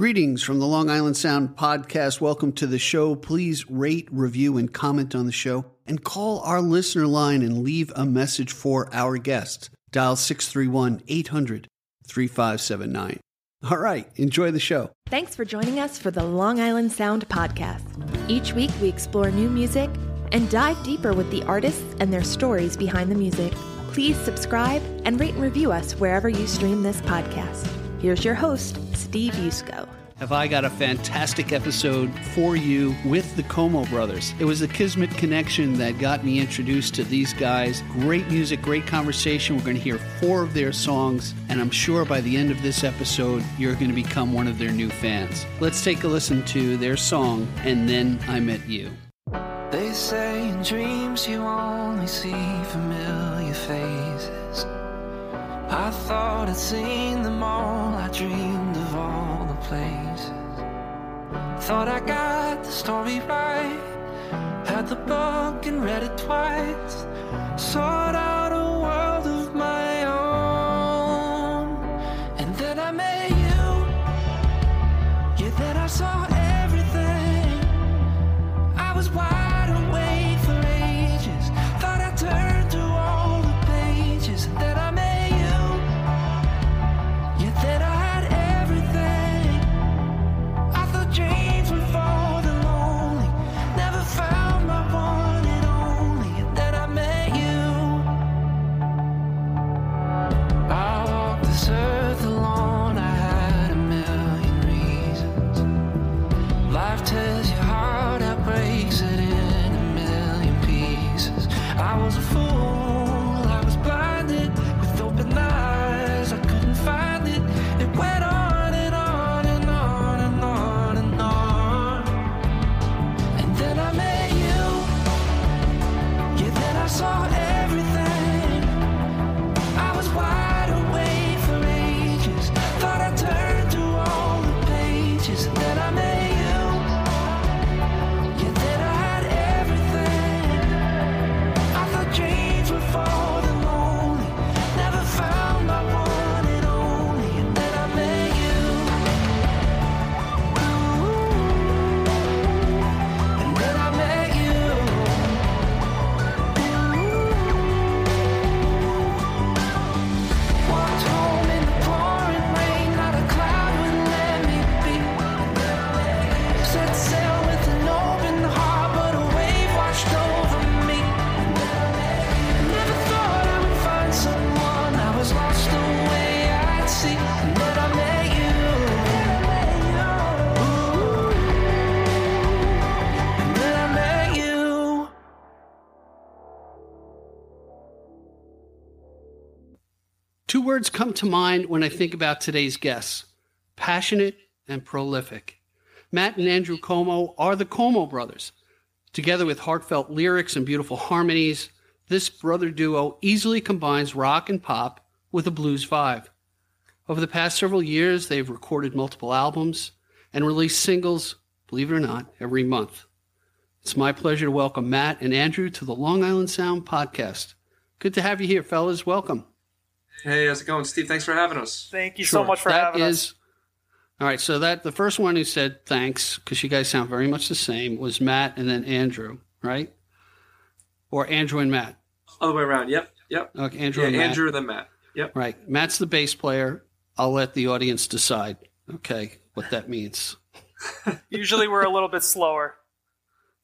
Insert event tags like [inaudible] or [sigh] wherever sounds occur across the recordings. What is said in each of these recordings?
Greetings from the Long Island Sound podcast. Welcome to the show. Please rate, review, and comment on the show, and call our listener line and leave a message for our guest. Dial 631 800 3579. All right, enjoy the show. Thanks for joining us for the Long Island Sound podcast. Each week, we explore new music and dive deeper with the artists and their stories behind the music. Please subscribe and rate and review us wherever you stream this podcast. Here's your host, Steve Yusko. Have I got a fantastic episode for you with the Como brothers? It was a Kismet connection that got me introduced to these guys. Great music, great conversation. We're going to hear four of their songs, and I'm sure by the end of this episode, you're going to become one of their new fans. Let's take a listen to their song, and then I met you. They say in dreams you only see familiar faces. I thought I'd seen them all, I dreamed the places. Thought I got the story right, had the book and read it twice. Sought out a world to mind when I think about today's guests passionate and prolific. Matt and Andrew Como are the Como brothers. Together with heartfelt lyrics and beautiful harmonies, this brother duo easily combines rock and pop with a blues vibe. Over the past several years, they've recorded multiple albums and released singles, believe it or not, every month. It's my pleasure to welcome Matt and Andrew to the Long Island Sound podcast. Good to have you here, fellas. Welcome. Hey, how's it going, Steve? Thanks for having us. Thank you Sure. so much for That having is- us. All right, so that the first one who said thanks because you guys sound very much the same was Matt and then Andrew, right? Or Andrew and Matt. Other way around. Yep, yep. Okay, Andrew Yeah, and Matt. Andrew, then Matt. Yep. Right. Matt's the bass player. I'll let the audience decide. Okay, what that means. [laughs] Usually we're a little bit slower.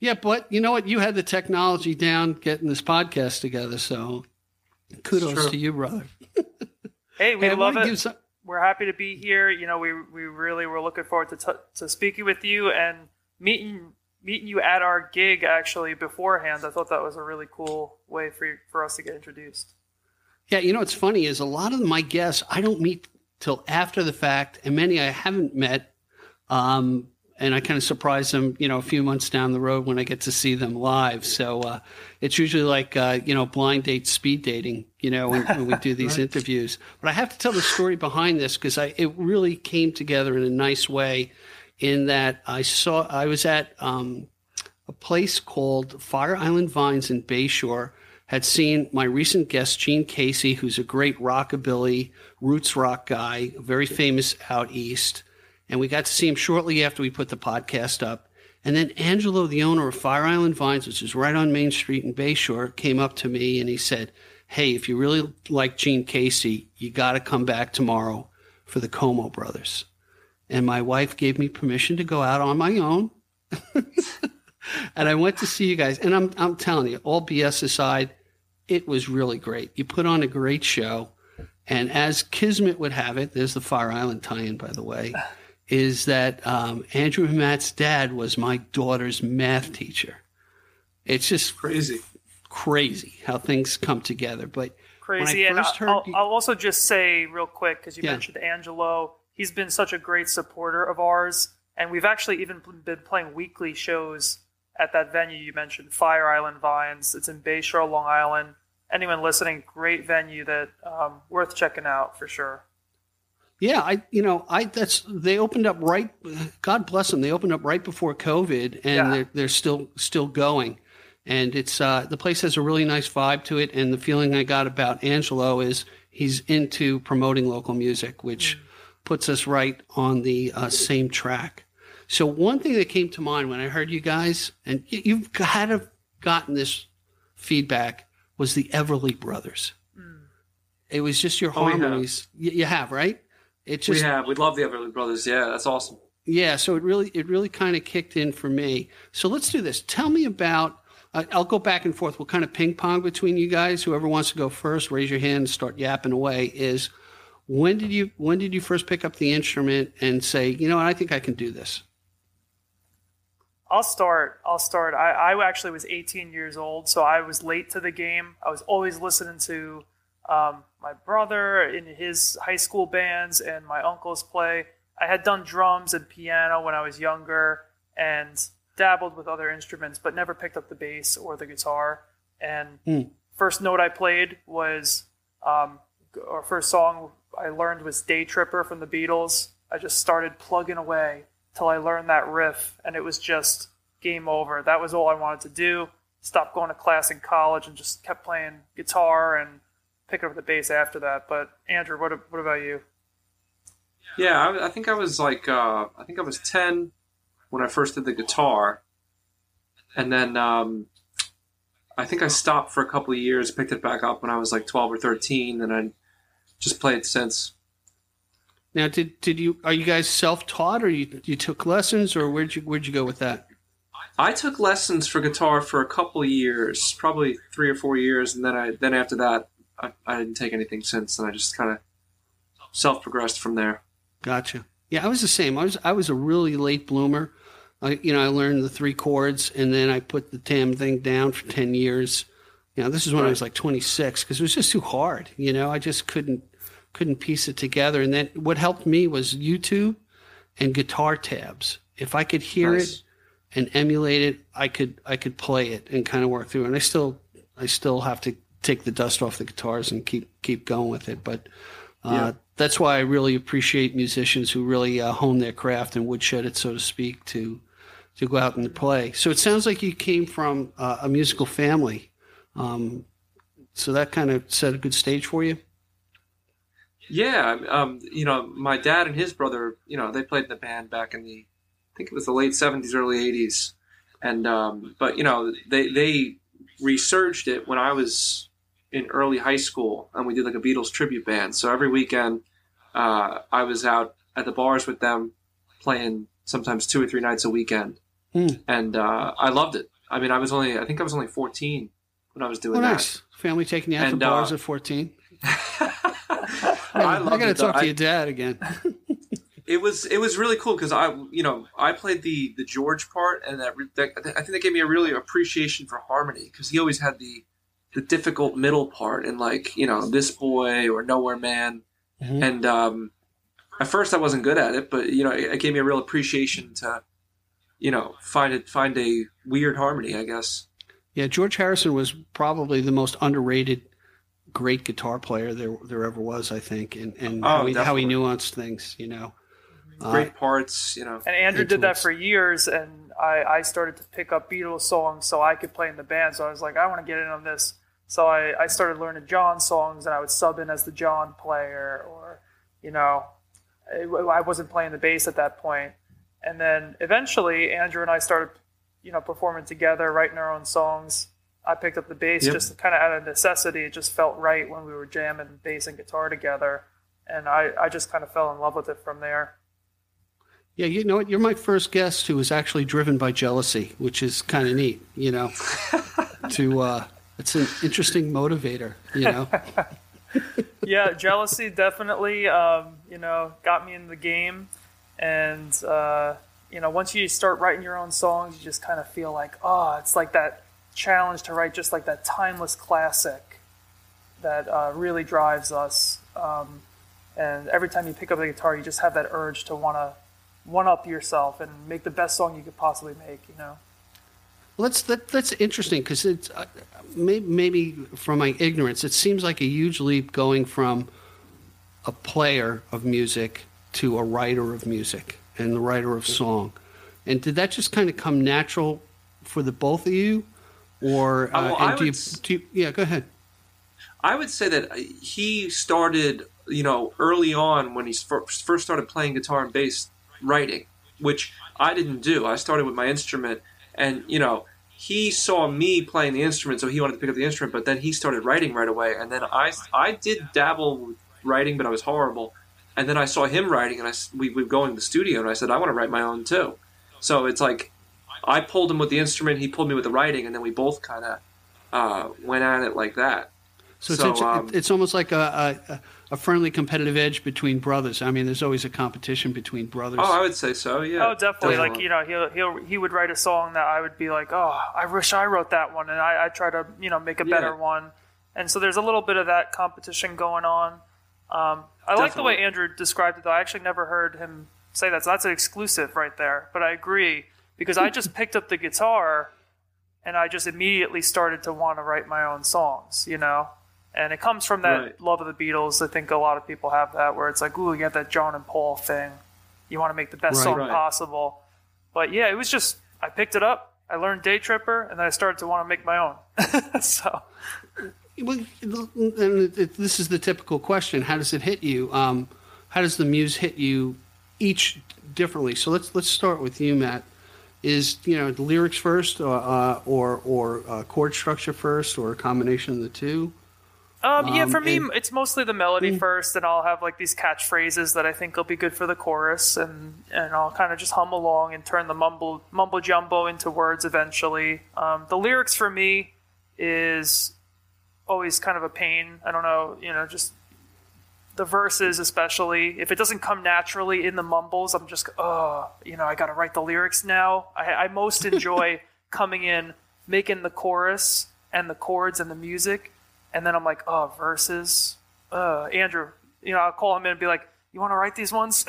Yeah, but you know what? You had the technology down getting this podcast together, so kudos true. to you, brother. [laughs] Hey, we Hey, love wanna it. some- We're happy to be here. You know, we we really were looking forward to t- to speaking with you and meeting meeting you at our gig actually beforehand. I thought that was a really cool way for for us to get introduced. Yeah, you know what's funny is a lot of my guests I don't meet till after the fact, and many I haven't met. Um, and I kind of surprise them, you know, a few months down the road when I get to see them live. So uh, it's usually like, uh, you know, blind date, speed dating, you know, when, when we do [laughs] these interviews. But I have to tell the story behind this because I it really came together in a nice way. In that I saw I was at um, a place called Fire Island Vines in Bayshore. Had seen my recent guest Gene Casey, who's a great rockabilly roots rock guy, very famous out east, and we got to see him shortly after we put the podcast up. And then Angelo, the owner of Fire Island Vines, which is right on Main Street in Bayshore, came up to me and he said, Hey, if you really like Gene Casey, you got to come back tomorrow for the Como brothers. And my wife gave me permission to go out on my own. [laughs] and I went to see you guys. And I'm, I'm telling you, all BS aside, it was really great. You put on a great show. And as Kismet would have it, there's the Fire Island tie in, by the way, is that um, Andrew Matt's dad was my daughter's math teacher. It's just Crazy. crazy how things come together. But Crazy. And I I first heard I'll, I'll also just say real quick because you Yeah. mentioned Angelo. He's been such a great supporter of ours, and we've actually even been playing weekly shows at that venue you mentioned, Fire Island Vines. It's in Bayshore, Long Island. Anyone listening, great venue that um, worth checking out for sure. Yeah, I you know I that's they opened up right. God bless them. They opened up right before COVID, and Yeah. they're they're still still going. And it's uh, the place has a really nice vibe to it. And the feeling I got about Angelo is he's into promoting local music, which puts us right on the uh, same track. So one thing that came to mind when I heard you guys, and y- you've had to have gotten this feedback, was the Everly Brothers. It was just your Oh, we have. Y- you have right. It just we have. We love the Everly Brothers. Yeah, that's awesome. yeah, so it really it really kind of kicked in for me. So let's do this. Tell me about. Uh, I'll go back and forth. We'll kind of ping pong between you guys. Whoever wants to go first, raise your hand start yapping away. Is when did you when did you first pick up the instrument and say, you know, what, I think I can do this? I'll start. I'll start. I, I actually was 18 years old, so I was late to the game. I was always listening to um, my brother in his high school bands and my uncles play. I had done drums and piano when I was younger and dabbled with other instruments, but never picked up the bass or the guitar. And Hmm. first note I played was, um, our first song I learned was Day Tripper from the Beatles. I just started plugging away till I learned that riff, and it was just game over. That was all I wanted to do. Stopped going to class in college and just kept playing guitar and picking up the bass after that. But Andrew, what what about you? Yeah, I, I think I was like, uh, I think I was ten when I first did the guitar, and then um, I think I stopped for a couple of years, picked it back up when I was like twelve or thirteen, and I just played since. Now, did did you are you guys self taught or you you took lessons or where'd you where'd you go with that? I took lessons for guitar for a couple of years, probably three or four years, and then I then after that I, I didn't take anything since, and I just kind of self progressed from there. Gotcha. Yeah, I was the same. I was I was a really late bloomer. I you know I learned the three chords and then I put the damn thing down for ten years. You know, this is when I was like 26 because it was just too hard. You know, I just couldn't couldn't piece it together. And then what helped me was YouTube and guitar tabs. If I could hear Nice. it and emulate it, I could I could play it and kind of work through. it. And I still I still have to take the dust off the guitars and keep keep going with it. But uh, Yeah. that's why I really appreciate musicians who really uh, hone their craft and woodshed it, so to speak, to to go out and play. So it sounds like you came from uh, a musical family. Um, so that kind of set a good stage for you. Yeah, um, you know, my dad and his brother, you know, they played in the band back in the, I think it was the late '70s, early '80s, and um, but you know, they they resurged it when I was in early high school, and we did like a Beatles tribute band. So every weekend, uh, I was out at the bars with them, playing sometimes two or three nights a weekend, Hmm. and uh, I loved it. I mean, I was only, I think I was only 14 when I was doing Oh, that. nice. Family taking you out And, to bars uh, at 14. [laughs] I, I, got to talk to your dad again. [laughs] it was it was really cool because I you know I played the the George part and that, that I think that gave me a really appreciation for harmony because he always had the the difficult middle part and like you know this boy or nowhere man Mhm. and um, at first I wasn't good at it but you know it, it gave me a real appreciation to you know find it find a weird harmony I guess Yeah, George Harrison was probably the most underrated great guitar player there there ever was, I think, and, and Oh, how, he, how he nuanced things, you know. Uh, great parts you know And Andrew did that for years, and I, I started to pick up Beatles songs so I could play in the band. So I was like, I want to get in on this. So I, I started learning John songs, and I would sub in as the John player, or you know. I wasn't playing the bass at that point. And then eventually, Andrew and I started, you know, performing together, writing our own songs. I picked up the bass Yep. just kind of out of necessity. It just felt right when we were jamming bass and guitar together, and I, I just kind of fell in love with it from there. Yeah, you know what? You're my first guest who was actually driven by jealousy, which is kind of neat. You know, [laughs] to uh, it's an interesting motivator. You know, [laughs] yeah, jealousy definitely, um, you know, got me in the game. And, uh, you know, once you start writing your own songs, you just kind of feel like, oh, it's like that challenge to write just like that timeless classic that uh, really drives us. Um, and every time you pick up the guitar, you just have that urge to want to one up yourself and make the best song you could possibly make, you know? Well, that's that, that's interesting because it's uh, maybe from my ignorance, it seems like a huge leap going from a player of music to a writer of music and the writer of song. And did that just kind of come natural for the both of you, or Uh, uh, well, and do, you, would s- do you? Yeah, go ahead. I would say that he started, you know, early on when he first started playing guitar and bass, writing, which I didn't do. I started with my instrument, and you know, he saw me playing the instrument, so he wanted to pick up the instrument. But then he started writing right away, and then I I did dabble with writing, but I was horrible. And then I saw him writing, and I we we would go in the studio, and I said I want to write my own too. So it's like I pulled him with the instrument, he pulled me with the writing, and then we both kind of uh, went at it like that. So, it's, So, inter- um, it's almost like a, a, a friendly competitive edge between brothers. I mean, there's always a competition between brothers. Oh, I would say so. Yeah. Oh, definitely. Like you know, he'll he'll he would write a song that I would be like, oh, I wish I wrote that one, and I I try to you know make a better Yeah. one, and so there's a little bit of that competition going on. Um, I like the way Definitely. Andrew described it, though. I actually never heard him say that, so that's an exclusive right there. But I agree because I just picked up the guitar, and I just immediately started to want to write my own songs. You know. And it comes from that Right. love of the Beatles. I think a lot of people have that, where it's like, "Ooh, you got that John and Paul thing. You want to make the best Right. song Right. possible." But yeah, it was just I picked it up, I learned Day Tripper, and then I started to want to make my own. [laughs] so Well, and it, this is the typical question: How does it hit you? Um, how does the muse hit you each differently? So let's let's start with you, Matt. Is you know the lyrics first, or uh, or or uh, chord structure first, or a combination of the two? Um, yeah, Um, for me, and- it's mostly the melody first, and I'll have like these catchphrases that I think will be good for the chorus, and and I'll kind of just hum along and turn the mumble mumbo jumbo into words eventually. Um, the lyrics for me is always kind of a pain. I don't know, you know, just the verses especially if it doesn't come naturally in the mumbles i'm just oh you know i gotta write the lyrics now i, I most [laughs] enjoy coming in making the chorus and the chords and the music and then i'm like oh verses uh andrew you know i'll call him in and be like you want to write these ones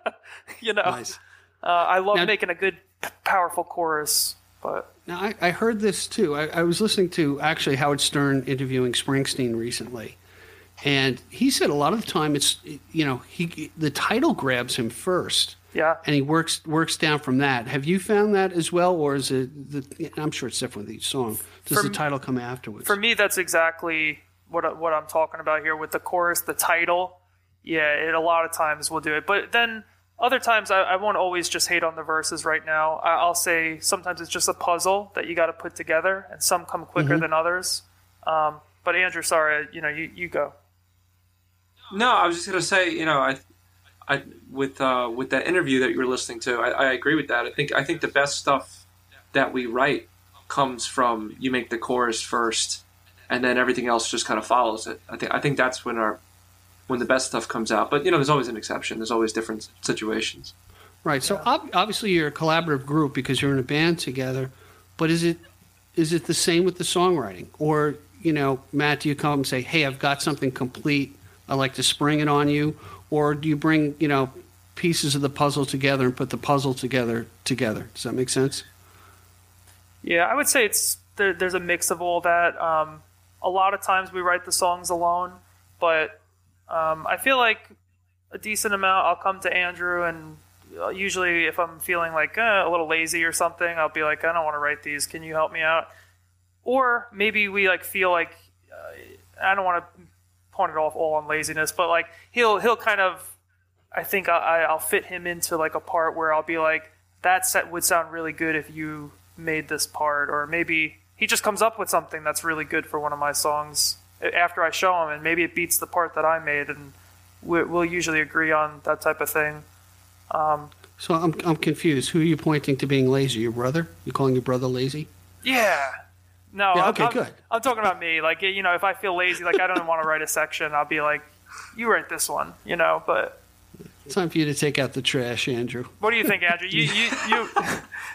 [laughs] you know Nice. uh, i love Now- making a good powerful chorus but Now, I, I heard this too. I, I was listening to actually Howard Stern interviewing Springsteen recently, and he said a lot of the time it's you know he the title grabs him first, yeah and he works works down from that. Have you found that as well, or is it? The, I'm sure it's different with each song. Does For the title come afterwards? For me, that's exactly what what I'm talking about here with the chorus, the title. Yeah, it a lot of times will do it, but then other times I, I won't always just hate on the verses. Right now, I, I'll say sometimes it's just a puzzle that you got to put together, and some come quicker than others. Um, but Andrew, sorry, you know, you, you go. No, I was just gonna say, you know, I, I with uh, with that interview that you were listening to, I, I agree with that. I think I think the best stuff that we write comes from you make the chorus first, and then everything else just kind of follows it. I think I think that's when our when the best stuff comes out. But you know, there's always an exception. There's always different situations. Right. So ob- obviously you're a collaborative group because you're in a band together. But is it is it the same with the songwriting, or you know, Matt, do you come and say, "Hey, I've got something complete. I like to spring it on you," or do you bring you know pieces of the puzzle together and put the puzzle together together? Does that make sense? Yeah, I would say it's there, there's a mix of all that. Um, a lot of times we write the songs alone, but um, I feel like a decent amount. I'll come to Andrew, and uh, usually if I'm feeling like uh, a little lazy or something, I'll be like, I don't want to write these. Can you help me out? Or maybe we like feel like uh, I don't want to point it off all on laziness, but like he'll he'll kind of I think I, I'll fit him into like a part where I'll be like, that set would sound really good if you made this part, or maybe he just comes up with something that's really good for one of my songs after I show him, and maybe it beats the part that I made, and we, we'll usually agree on that type of thing. Um, So I'm I'm confused. Who are you pointing to being lazy? Your brother? You calling your brother lazy? yeah. No, Yeah, I'm- okay, I'm, good. I'm talking about me. Like, you know, if I feel lazy, like I don't want to write a section, I'll be like, "You write this one," you know. But It's time for you to take out the trash, Andrew. What do you think, Andrew? You you you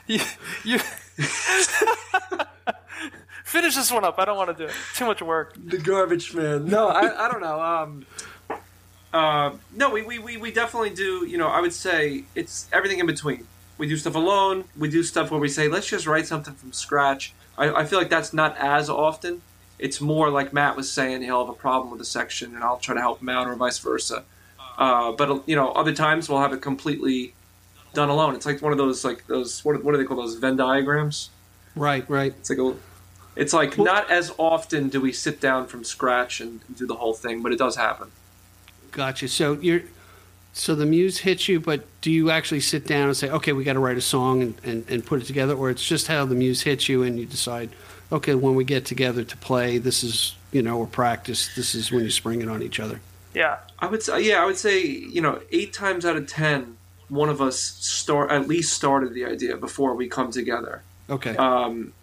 you, you [laughs] finish this one up. I don't want to do it. Too much work. the garbage man. No, I, I don't know. Um, uh, no, we, we, we, we definitely do. You know, I would say it's everything in between. We do stuff alone. We do stuff where we say, let's just write something from scratch. I, I feel like that's not as often. It's more like Matt was saying, he'll have a problem with a section, and I'll try to help him out, or vice versa. Uh, but you know, other times we'll have it completely done alone. It's like one of those like those what, what do they call those Venn diagrams? Right, right. It's like a, it's like not as often do we sit down from scratch and do the whole thing, but it does happen. Gotcha. So you're so the muse hits you, but do you actually sit down and say, okay, we got to write a song and, and, and put it together, or it's just how the muse hits you and you decide, okay, when we get together to play, this is you know or practice, this is when you spring it on each other. Yeah. I would say, yeah, I would say, you know, eight times out of ten, one of us start at least started the idea before we come together. Okay. Um,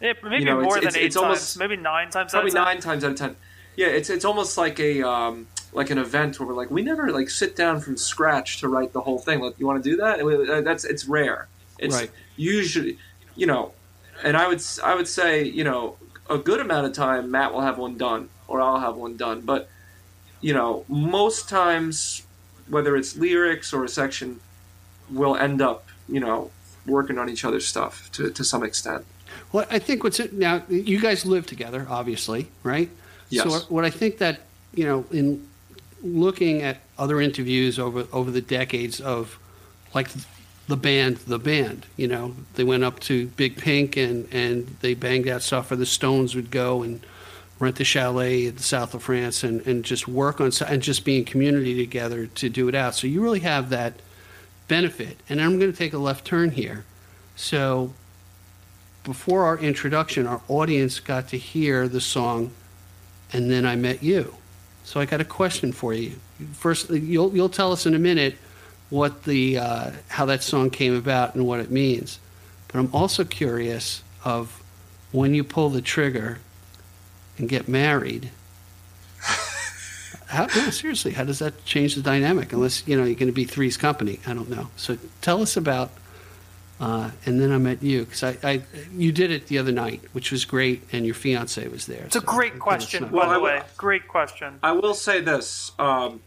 Yeah, maybe You know, more it's- than it's- eight it's times. almost- maybe nine times. probably out of 10. nine times out of ten. Yeah, it's it's almost like a um, like an event where we're like, we never like sit down from scratch to write the whole thing. Like, you want to do that? Uh, That's it's rare. It's Right. usually, you know, and I would I would say, you know, a good amount of time Matt will have one done, or I'll have one done. But you know, most times, whether it's lyrics or a section, we'll end up, you know, working on each other's stuff to to some extent. Well, I think what's it now. You guys live together, obviously, right? Yes. So what I think that you know, in looking at other interviews over over the decades of like the band, the band, you know, they went up to Big Pink and and they banged out stuff, or the Stones would go and rent the chalet in the south of France and and just work on and just be in community together to do it out. So you really have that benefit. And I'm going to take a left turn here. So before our introduction, our audience got to hear the song, and then I met you. So I got a question for you. First, you'll you'll tell us in a minute what the uh, how that song came about and what it means. But I'm also curious of when you pull the trigger and get married. How, no, seriously, how does that change the dynamic? Unless you know you're going to be three's company. I don't know. So tell us about uh, and then I met you because I, I, you did it the other night, which was great, and your fiance was there. It's a great question, by Well, the way. Great question. I will say this: um,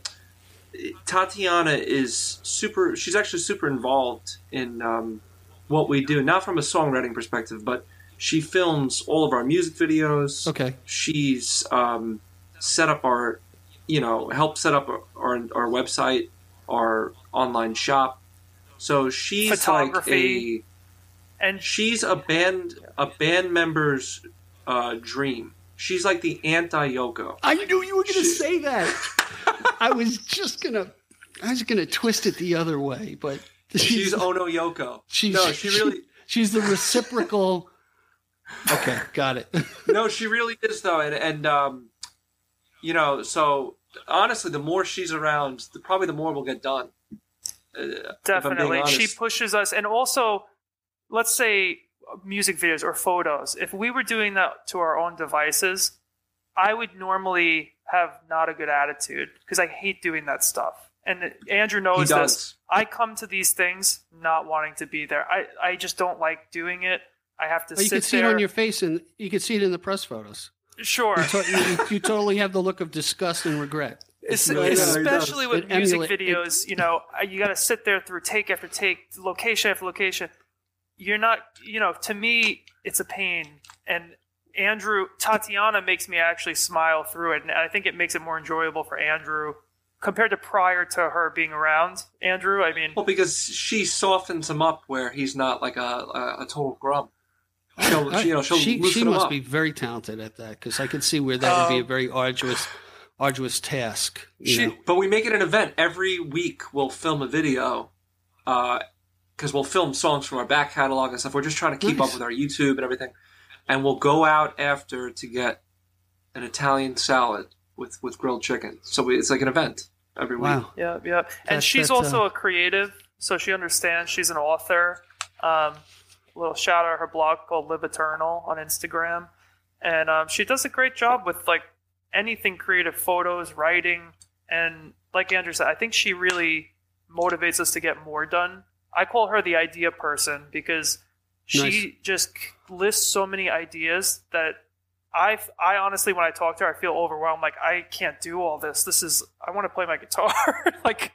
Tatiana is super. She's actually super involved in um, what we do, not from a songwriting perspective, but she films all of our music videos. Okay. She's um, set up our, you know, helped set up our, our our website, our online shop. So she's like a And she's a band a band member's uh, dream. She's like the anti Yoko. I knew you were going to say that. [laughs] I was just gonna, I was gonna twist it the other way, but She's Ono Yoko. she's no, she really she's the reciprocal. [laughs] Okay, got it. [laughs] no, she really is though, and and um, you know, so honestly, the more she's around, the, probably the more we'll get done. Uh, if I'm being definitely. She pushes us. And also let's say music videos or photos. If we were doing that to our own devices i would normally have not a good attitude because i hate doing that stuff. And andrew knows this. i come to these things not wanting to be there. I, I just don't like doing it. I have to Oh, you sit can see there it on your face, and you can see it in the press photos. sure. So you, you totally have the look of disgust and regret. Es- really does. especially with It music emulate- it- videos, you know, uh, you got to sit there through take after take, location after location. You're not, you know, to me, it's a pain. And Andrew, Tatiana makes me actually smile through it, and I think it makes it more enjoyable for Andrew compared to prior to her being around. Andrew, I mean, Well, because she softens him up where he's not like a a, a total grump. She'll, [laughs] I- you know, she'll she she must up. be very talented at that because I could see where that would be a Um, very arduous, arduous task. She, but we make it an event every week. We'll film a video because we'll film songs from our back catalog and stuff. We're just trying to keep Nice. up with our YouTube and everything, and we'll go out after to get an Italian salad with with grilled chicken. So we, it's like an event every week. Wow. Yeah, yeah. And That's- she's that's, also uh, a creative, so she understands. She's an author. Um, little shout out her blog called Live Eternal on Instagram, and um, she does a great job with like anything creative, photos, writing, and like Andrew said, I think she really motivates us to get more done. I call her the idea person because she Nice. just lists so many ideas that I, I honestly, when I talk to her, I feel overwhelmed. Like I can't do all this. This is I want to play my guitar. [laughs] like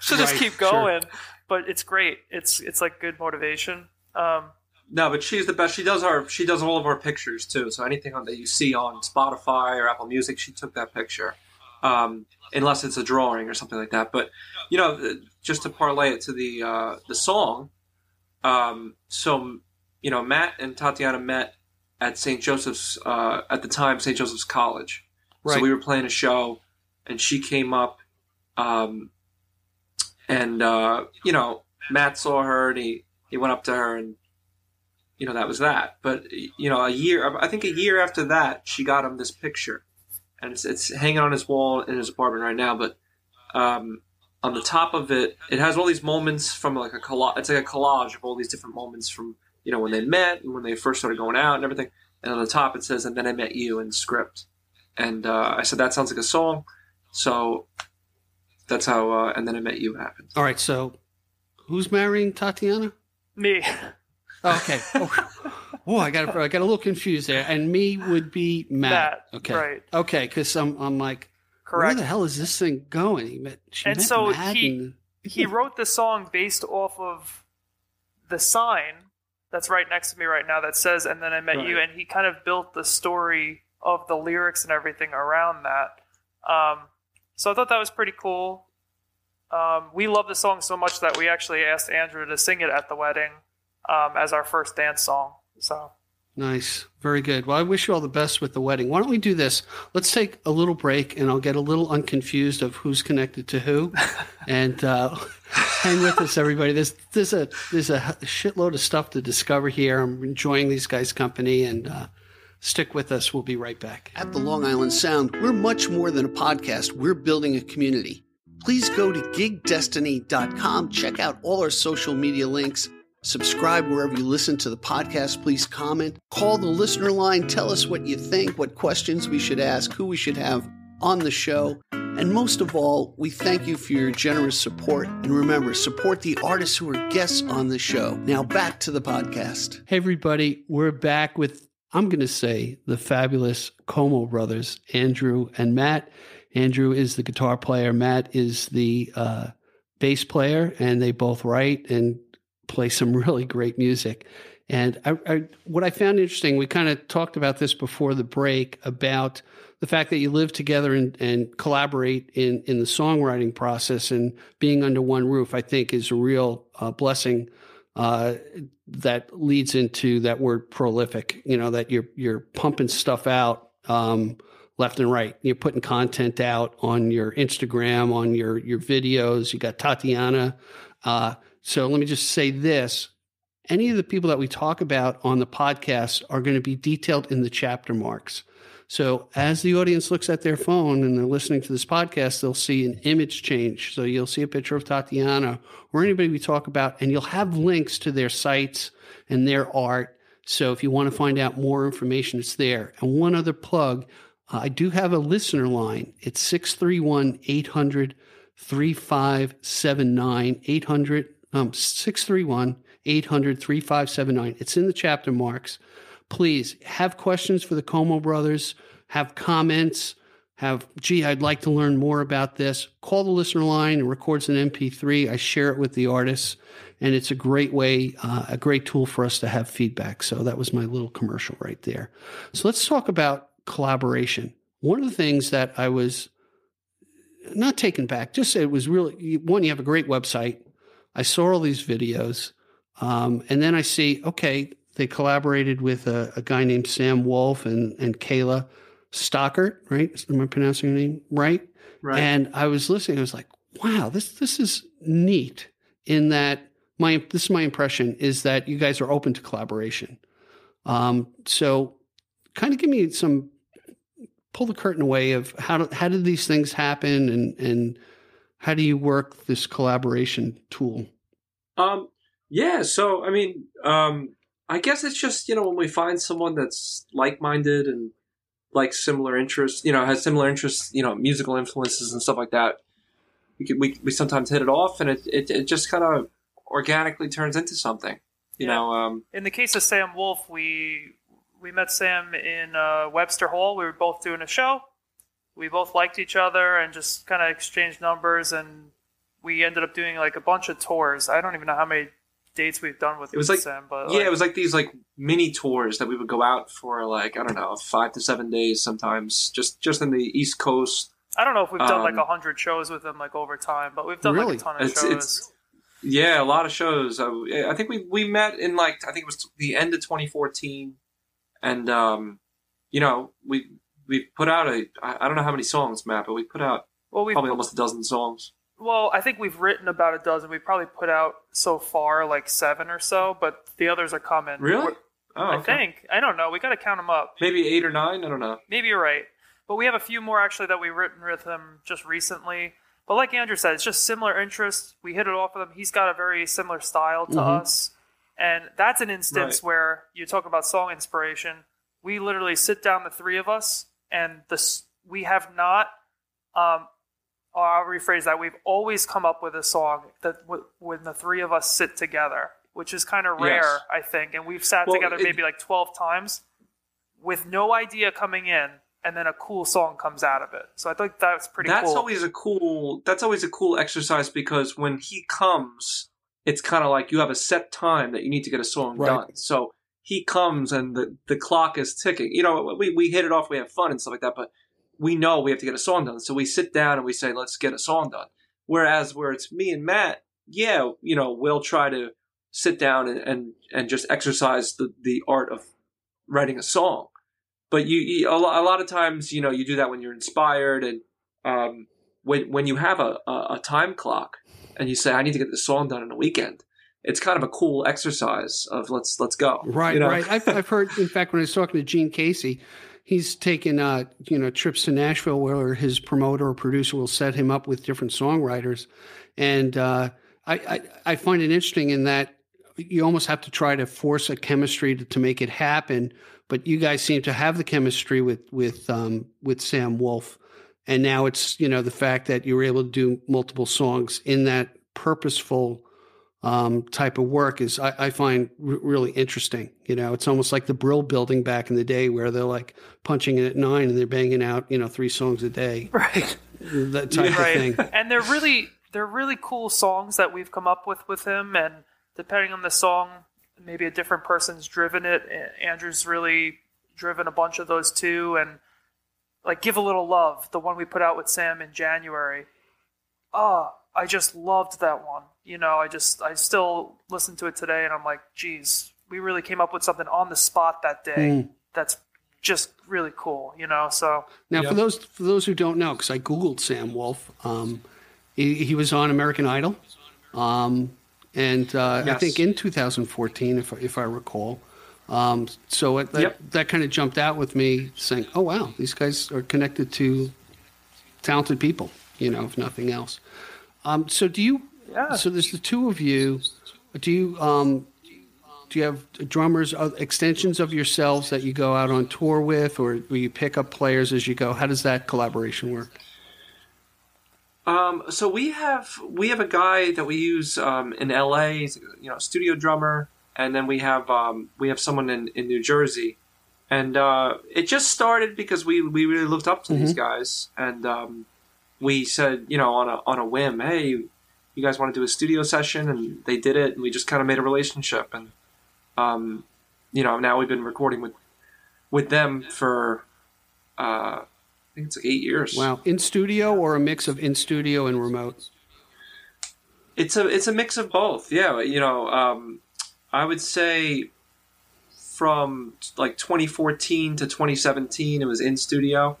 so, just Right, keep sure. going. But it's great. It's it's like good motivation. Um, No, but she's the best. She does our she does all of our pictures too. So anything on, that you see on Spotify or Apple Music, she took that picture. Um, unless it's a drawing or something like that. But you know, just to parlay it to the uh, the song. Um, so you know, Matt and Tatiana met at St. Joseph's uh, at the time St. Joseph's College. Right. So we were playing a show, and she came up, um, and uh, you know, Matt saw her and he he went up to her and you know that was that. But you know, a year I think a year after that, she got him this picture, and it's it's hanging on his wall in his apartment right now. But um, on the top of it, it has all these moments from like a collage. It's like a collage of all these different moments from you know when they met and when they first started going out and everything. And on the top it says, "And then I met you" in script. And uh, I said that sounds like a song, so that's how. Uh, and then I met you happened. All right. So, who's marrying Tatiana? me. Okay. Oh, oh, I got I got a little confused there. And me would be Matt. Matt, okay. right. Okay. Because I'm I'm like, Correct. where the hell is this thing going? He met. She And met so Matt he- and- he [laughs] wrote the song based off of the sign that's right next to me right now that says and then i met you and he kind of built the story of the lyrics and everything around that um, so i thought that was pretty cool um, we love the song so much that we actually asked andrew to sing it at the wedding um, as our first dance song so Nice. Very good. Well, I wish you all the best with the wedding. Why don't we do this? Let's take a little break and I'll get a little unconfused of who's connected to who. [laughs] and uh, hang with us, everybody. There's, there's, a, there's a shitload of stuff to discover here. I'm enjoying these guys' company and uh, stick with us. We'll be right back. At the Long Island Sound, we're much more than a podcast, we're building a community. Please go to gigdestiny.com, check out all our social media links. Subscribe wherever you listen to the podcast. Please comment. Call the listener line. Tell us what you think, what questions we should ask, who we should have on the show. And most of all, we thank you for your generous support. And remember, support the artists who are guests on the show. Now back to the podcast. Hey, everybody. We're back with, I'm going to say, the fabulous Como brothers, Andrew and Matt. Andrew is the guitar player, Matt is the uh, bass player, and they both write and play some [laughs] really great music. And I, I, what I found interesting, we kind of talked about this before the break about the fact that you live together and, and collaborate in, in the songwriting process and being under one roof, I think is a real uh, blessing uh, that leads into that word prolific, you know, that you're, you're pumping stuff out um, left and right. You're putting content out on your Instagram, on your, your videos. You got Tatiana. Uh, so let me just say this any of the people that we talk about on the podcast are going to be detailed in the chapter marks. So as the audience looks at their phone and they're listening to this podcast, they'll see an image change. So you'll see a picture of Tatiana or anybody we talk about, and you'll have links to their sites and their art. So if you want to find out more information, it's there. And one other plug I do have a listener line. It's 631 800 3579 800 um 631 800 3579. It's in the chapter marks. Please have questions for the Como brothers, have comments, have, gee, I'd like to learn more about this. Call the listener line. It records an MP3. I share it with the artists, and it's a great way, uh, a great tool for us to have feedback. So that was my little commercial right there. So let's talk about collaboration. One of the things that I was not taken back, just it was really one, you have a great website. I saw all these videos. Um, and then I see, okay, they collaborated with a, a guy named Sam Woolf and, and Kayla Stockert, right? Am I pronouncing your name right? Right. And I was listening. I was like, wow, this this is neat. In that my this is my impression is that you guys are open to collaboration. Um, so, kind of give me some pull the curtain away of how do, how did these things happen and and how do you work this collaboration tool? Um, yeah. So, I mean, um, I guess it's just you know when we find someone that's like-minded and like similar interests, you know, has similar interests, you know, musical influences and stuff like that. We could, we, we sometimes hit it off, and it it, it just kind of organically turns into something. You Yeah. know, um, In the case of Sam Woolf, we we met Sam in uh, Webster Hall. We were both doing a show. We both liked each other and just kind of exchanged numbers, and we ended up doing like a bunch of tours. I don't even know how many dates we've done with It was like- Sam, but yeah, like, it was like these like mini tours that we would go out for like I don't know five to seven days sometimes, just just in the East Coast. I don't know if we've done like um, a hundred shows with him like over time, but we've done Really? like a ton of It's- shows. it's- Yeah, a lot of shows. Uh, I think we we met in like I think it was the end of 2014, and um, you know we we put out a I don't know how many songs, Matt, but we put out well, we've probably almost a dozen songs. Well, I think we've written about a dozen. We've probably put out so far like seven or so, but the others are coming. Really? We're- Oh, I okay. think. I don't know. We got to count them up. maybe eight or nine. I don't know. Maybe you're right. But we have a few more actually that we've written with him just recently. But like Andrew said, it's just similar interests. We hit it off with him. He's got a very similar style to Mhm. us. And that's an instance Right. where you talk about song inspiration. We literally sit down, the three of us, and this we have not. Um, or I'll rephrase that. We've always come up with a song that w- when the three of us sit together, which is kind of rare, Yes. I think. And we've sat Well, together it- maybe like twelve times with no idea coming in, and then a cool song comes out of it. So I think that's pretty that's cool. always a cool. That's always a cool exercise because when he comes, it's kind of like you have a set time that you need to get a song Right. done. So he comes and the the clock is ticking. You know, we we hit it off, we have fun and stuff like that, but we know we have to get a song done. So we sit down and we say, let's get a song done. Whereas where it's me and Matt, yeah, you know, we'll try to sit down and and, and just exercise the the art of writing a song. But you, you a, lot, of times, you know, you do that when you're inspired and um, when when you have a, a, a time clock and you say, I need to get this song done in a weekend. It's kind of a cool exercise of let's let's go. Right, you know? right. I've, I've heard, in fact, when I was talking to Gene Casey, he's taken, uh, you know, trips to Nashville where his promoter or producer will set him up with different songwriters. And uh, I, I, I find it interesting in that you almost have to try to force a chemistry to, to make it happen. But you guys seem to have the chemistry with with um, with Sam Woolf, and now it's you know the fact that you were able to do multiple songs in that purposeful um, type of work is I, I find r- really interesting. You know, it's almost like the Brill Building back in the day where they're like punching in at nine and they're banging out you know three songs a day, [laughs] right. that type right. of thing. and they're really they're really cool songs that we've come up with with him. And depending on the song, maybe a different person's driven it. Andrew's really driven a bunch of those too. And like "Give a Little Love," the one we put out with Sam in January. Oh, I just loved that one. You know, I just I still listen to it today, and I'm like, geez, we really came up with something on the spot that day. Mm. That's just really cool. You know, so Now, Yeah. for those for those who don't know, because I googled Sam Woolf, um, he, he was on American Idol, um, and uh, I think in 2014, if I- if I recall. Um, so it, that Yep. that kind of jumped out with me, saying, "Oh wow, these guys are connected to talented people." You know, if nothing else. Um, so do you? Yeah. So there's the two of you. Do you? Um, do you have drummers, uh, extensions of yourselves that you go out on tour with, or do you pick up players as you go? How does that collaboration work? Um, so we have we have a guy that we use um, in LA, you know, studio drummer, and then we have um, we have someone in, in New Jersey, and uh, it just started because we, we really looked up to these guys, and um, we said, you know, on a on a whim, hey, you guys want to do a studio session, and they did it, and we just kind of made a relationship, and um, you know, now we've been recording with with them for uh, I think it's like eight years. Wow, in studio or a mix of in studio and remote? It's a it's a mix of both. Yeah, you know, um, I would say from like 2014 to 2017. It was in studio,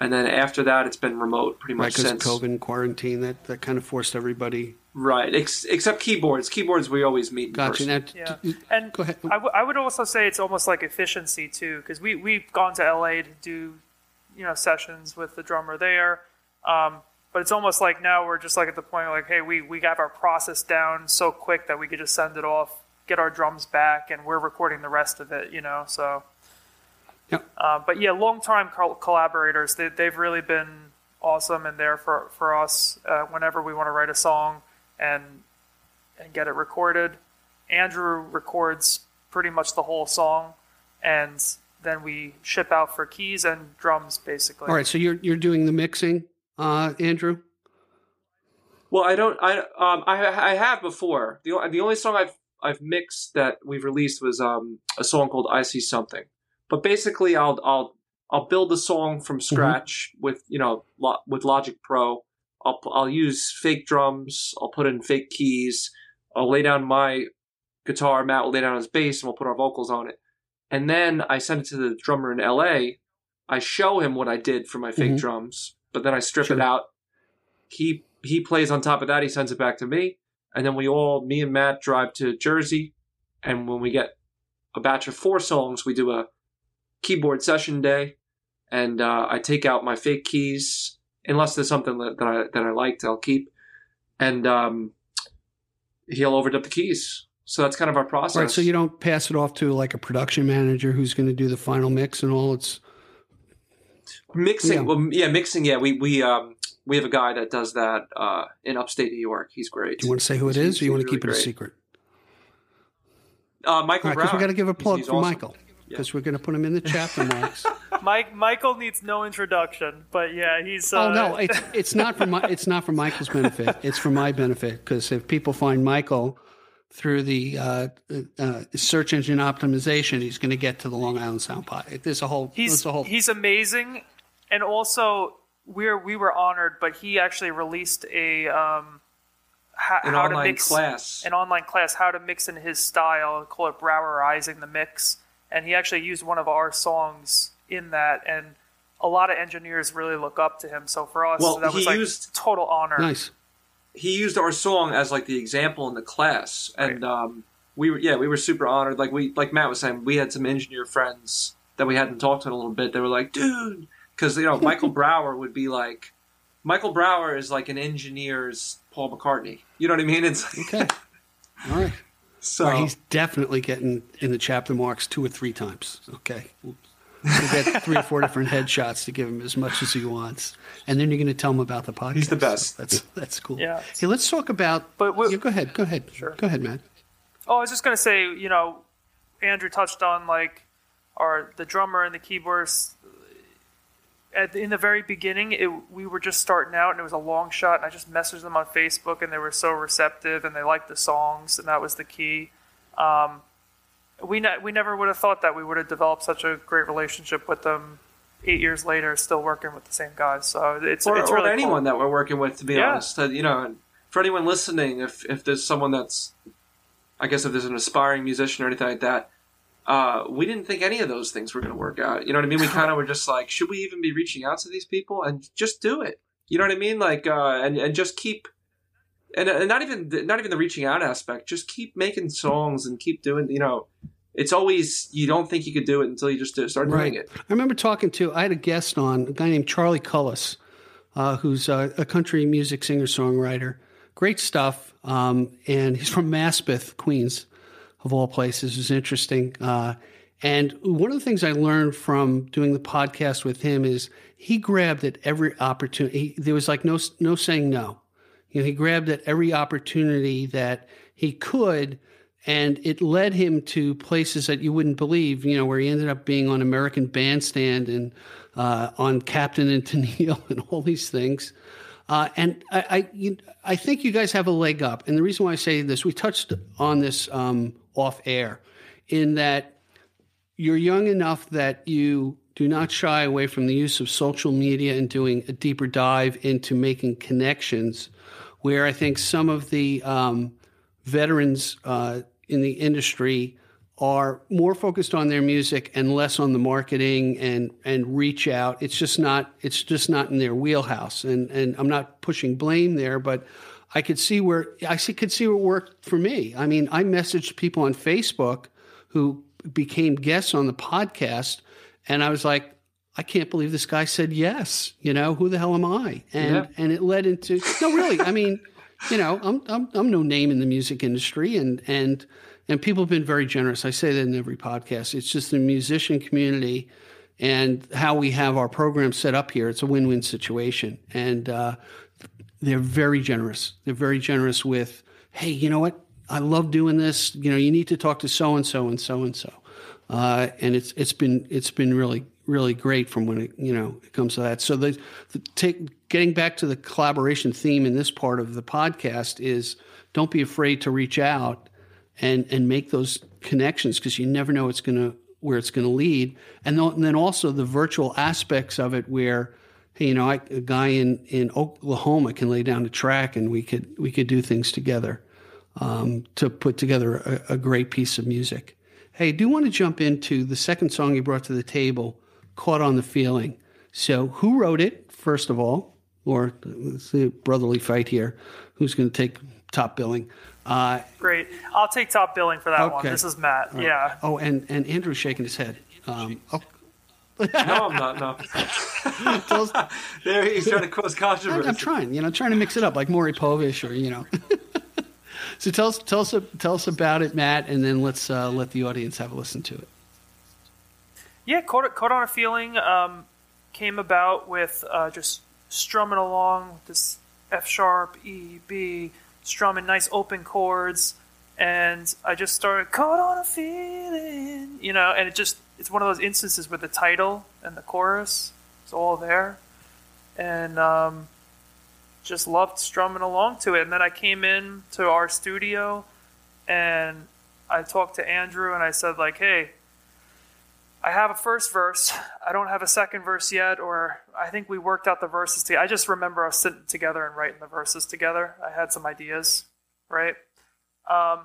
and then after that, it's been remote pretty much because of since. COVID and quarantine, that, that kind of forced everybody. Right, ex- except keyboards. Keyboards we always meet. In Gotcha. person. Now, Yeah, t- and go ahead. I, w- I would also say it's almost like efficiency too, because we we've gone to LA to do, you know, sessions with the drummer there. Um, but it's almost like now we're just like at the point like, hey, we we got our process down so quick that we could just send it off, get our drums back, and we're recording the rest of it. You know, so. Yep. Uh, but yeah, long time collaborators. They, they've really been awesome and there for for us uh, whenever we want to write a song and and get it recorded. Andrew records pretty much the whole song, and then we ship out for keys and drums, basically. All right, so you're you're doing the mixing, uh, Andrew. Well, I don't. I um. I I have before. the The only song I've I've mixed that we've released was um a song called "I See Something." But basically, I'll I'll I'll build the song from scratch with you know lo- with Logic Pro. I'll I'll use fake drums. I'll put in fake keys. I'll lay down my guitar. Matt will lay down his bass, and we'll put our vocals on it. And then I send it to the drummer in L.A. I show him what I did for my fake Mhm. drums, but then I strip Sure. it out. He he plays on top of that. He sends it back to me, and then we all, me and Matt, drive to Jersey. And when we get a batch of four songs, we do a keyboard session day, and uh, I take out my fake keys unless there's something that, that I that I liked, I'll keep, and um, he'll overdub the keys. So that's kind of our process. Right, so you don't pass it off to like a production manager who's going to do the final mix and all. It's mixing, Yeah. well, yeah, mixing. Yeah, we we um we have a guy that does that uh, in upstate New York. He's great. do you want to say who it He's- is, or you want to really keep it a secret? Uh, Michael right, because we Brown. got to give a He's- plug he's for awesome. Michael because we're going to put him in the chapter marks. [laughs] Mike Michael needs no introduction, but yeah, he's. Uh, oh no, it's it's not for my it's not for Michael's benefit. It's for my benefit because if people find Michael through the uh, uh, search engine optimization, he's going to get to the Long Island Sound Pod. There's a whole he's a whole he's amazing, and also we're we were honored, but he actually released a um, how, An how to online mix class. an online class how to mix in his style, call it Brauerizing the mix, and he actually used one of our songs in that, and a lot of engineers really look up to him. So for us, Well, that was he like used- total honor. nice. he used our song as like the example in the class, and um, we were yeah we were super honored. Like we like Matt was saying, we had some engineer friends that we hadn't talked to in a little bit. They were like, dude, because you know Michael [laughs] Brauer would be like, Michael Brauer is like an engineer's Paul McCartney. You know what I mean? It's Okay, all right. So All right, he's definitely getting in the chapter marks two or three times. Okay. We'll, we'll get [laughs] three or four different headshots to give him as much as he wants. And then you're going to tell him about the podcast. He's the best. So that's that's cool. Yeah. Hey, let's talk about. But we- yeah, go ahead. Go ahead. Sure. Go ahead, Matt. Oh, I was just gonna say, you know, Andrew touched on like our the drummer and the keyboards. At in the very beginning, it, we were just starting out, and it was a long shot. And I just messaged them on Facebook, and they were so receptive, and they liked the songs, and that was the key. Um, we ne- we never would have thought that we would have developed such a great relationship with them. Eight years later, still working with the same guys. So it's or, it's or anyone cool. that we're working with, to be Yeah. honest. Uh, you know, for anyone listening, if if there's someone that's, I guess if there's an aspiring musician or anything like that, uh, we didn't think any of those things were going to work out. You know what I mean? We [laughs] kind of were just like, should we even be reaching out to these people and just do it? You know what I mean? Like, uh, and and just keep. And, and not even the, not even the reaching out aspect. Just keep making songs and keep doing. You know, it's always you don't think you could do it until you just do, start doing Right. it. I remember talking to, I had a guest on, a guy named Charlie Cullis, uh, who's a, a country music singer songwriter. Great stuff. Um, and he's from Maspeth, Queens, of all places. Was interesting. Uh, and one of the things I learned from doing the podcast with him is he grabbed at every opportunity. He, there was like no, no saying no. You know, he grabbed at every opportunity that he could, and it led him to places that you wouldn't believe. You know, where he ended up being on American Bandstand and uh, on Captain and [laughs] Tennille and all these things. Uh, and I, I, you, I think you guys have a leg up. And the reason why I say this, we touched on this um, off air, in that you're young enough that you do not shy away from the use of social media and doing a deeper dive into making connections. Where I think some of the um, veterans uh, in the industry are more focused on their music and less on the marketing and and reach out. It's just not it's just not in their wheelhouse. And and I'm not pushing blame there, but I could see where I see, could see what worked for me. I mean, I messaged people on Facebook who became guests on the podcast, and I was like, I can't believe this guy said yes. You know, who the hell am I? And Yeah. and it led into no, really. I mean, you know, I'm I'm I'm no name in the music industry, and and and people have been very generous. I say that in every podcast. It's just the musician community and how we have our program set up here. It's a win-win situation, and uh, they're very generous. They're very generous with, hey, you know what? I love doing this. You know, you need to talk to so and so and so and so, uh, and it's it's been it's been really really great from when it you know it comes to that. So the, the take getting back to the collaboration theme in this part of the podcast is don't be afraid to reach out and and make those connections because you never know it's going to where it's going to lead and, th- and then also the virtual aspects of it where you know I, a guy in in Oklahoma can lay down a track and we could we could do things together um, to put together a, a great piece of music hey I do want to jump into the second song you brought to the table caught on the feeling so who wrote it first of all or let's see a brotherly fight here who's going to take top billing uh, Great. I'll take top billing for that one. This is Matt. Yeah. Oh, and and Andrew's shaking his head. Um, oh, No, I'm not. No. [laughs] tell us- [laughs] there he's trying to cause controversy. I'm trying, you know, trying to mix it up like Maury Povich or you know. [laughs] so tell us, tell us, tell us about it, Matt, and then let's uh, let the audience have a listen to it. Yeah, caught, caught on a feeling um, came about with uh, just strumming along with this F sharp, E, B, strumming nice open chords, and I just started caught on a feeling, you know, and it just it's one of those instances where the title and the chorus is all there, and um, just loved strumming along to it. And then I came in to our studio, and I talked to Andrew, and I said like, hey. I have a first verse. I don't have a second verse yet, or I think we worked out the verses together. I just remember us sitting together and writing the verses together. I had some ideas, right? Um,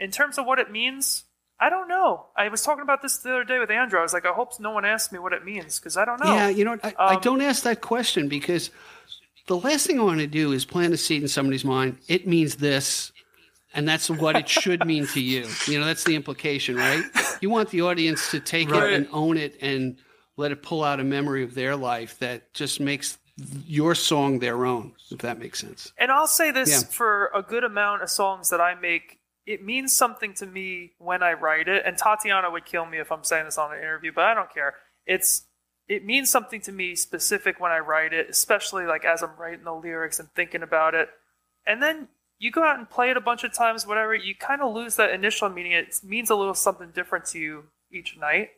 in terms of what it means, I don't know. I was talking about this the other day with Andrew. I was like, I hope no one asks me what it means because I don't know. Yeah, you know, what? I, I Um, don't ask that question because the last thing I want to do is plant a seed in somebody's mind. It means this, and that's what it should mean to you. You know, that's the implication, right? You want the audience to take Right. it and own it and let it pull out a memory of their life that just makes your song their own, if that makes sense. And I'll say this Yeah. for a good amount of songs that I make, it means something to me when I write it. And Tatiana would kill me if I'm saying this on an interview, but I don't care. It's it means something to me specific when I write it, especially like as I'm writing the lyrics and thinking about it. And then you go out and play it a bunch of times, whatever, you kind of lose that initial meaning. It means a little something different to you each night.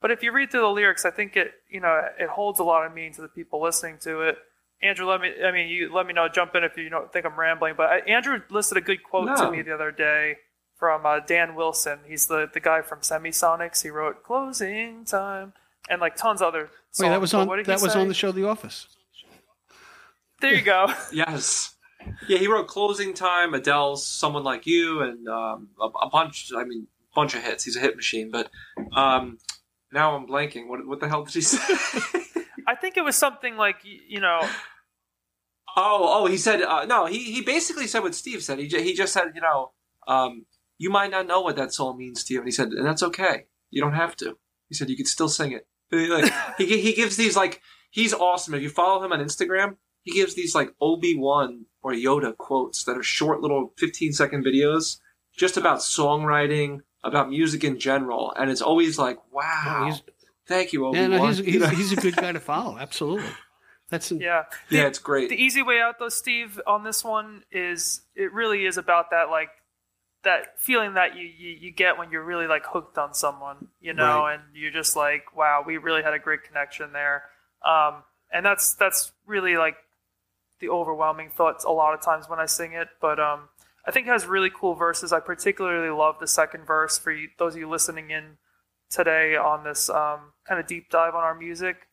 But if you read through the lyrics, I think it you know it holds a lot of meaning to the people listening to it. Andrew, let me I mean you let me know. Jump in if you don't think I'm rambling. But I, Andrew listed a good quote No. to me the other day from uh, Dan Wilson. He's the the guy from Semisonics. He wrote "Closing Time" and like tons of other. Songs. Wait, that was on what that was say? on the show The Office. There you go. [laughs] Yes. Yeah, he wrote "Closing Time," Adele's "Someone Like You," and um, a, a bunch. I mean, bunch of hits. He's a hit machine. But um, now I'm blanking. What what the hell did he [laughs] say? I think it was something like you know. Oh, oh, he said uh, no. He he basically said what Steve said. He ju- he just said, you know, um, you might not know what that song means to you, and he said, and that's okay. You don't have to. He said you could still sing it. He, Like, [laughs] he he gives these like he's awesome. If you follow him on Instagram, he gives these like Obi Wan or Yoda quotes that are short little 15 second videos just about songwriting, about music in general, and it's always like, wow, he's- thank you, Obi Yeah, Wan. no, he's, he's, [laughs] he's a good guy to follow. Absolutely. That's Yeah. yeah, it's great. the easy way out though steve on this one is it really is about that like that feeling that you, you, you get when you're really like hooked on someone you know Right. and you're just like wow we really had a great connection there um, and that's that's really like the overwhelming thoughts a lot of times when i sing it but um, i think it has really cool verses i particularly love the second verse for you, those of you listening in today on this um, kind of deep dive on our music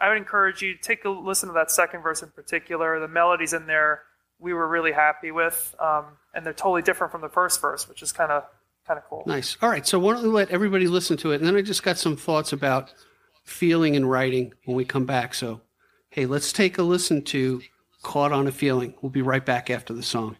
I would encourage you to take a listen to that second verse in particular. The melodies in there we were really happy with, um, and they're totally different from the first verse, which is kind of kind of cool. Nice. All right. So why don't we let everybody listen to it, and then I just got some thoughts about feeling and writing when we come back. So, hey, let's take a listen to "Caught on a Feeling." We'll be right back after the song.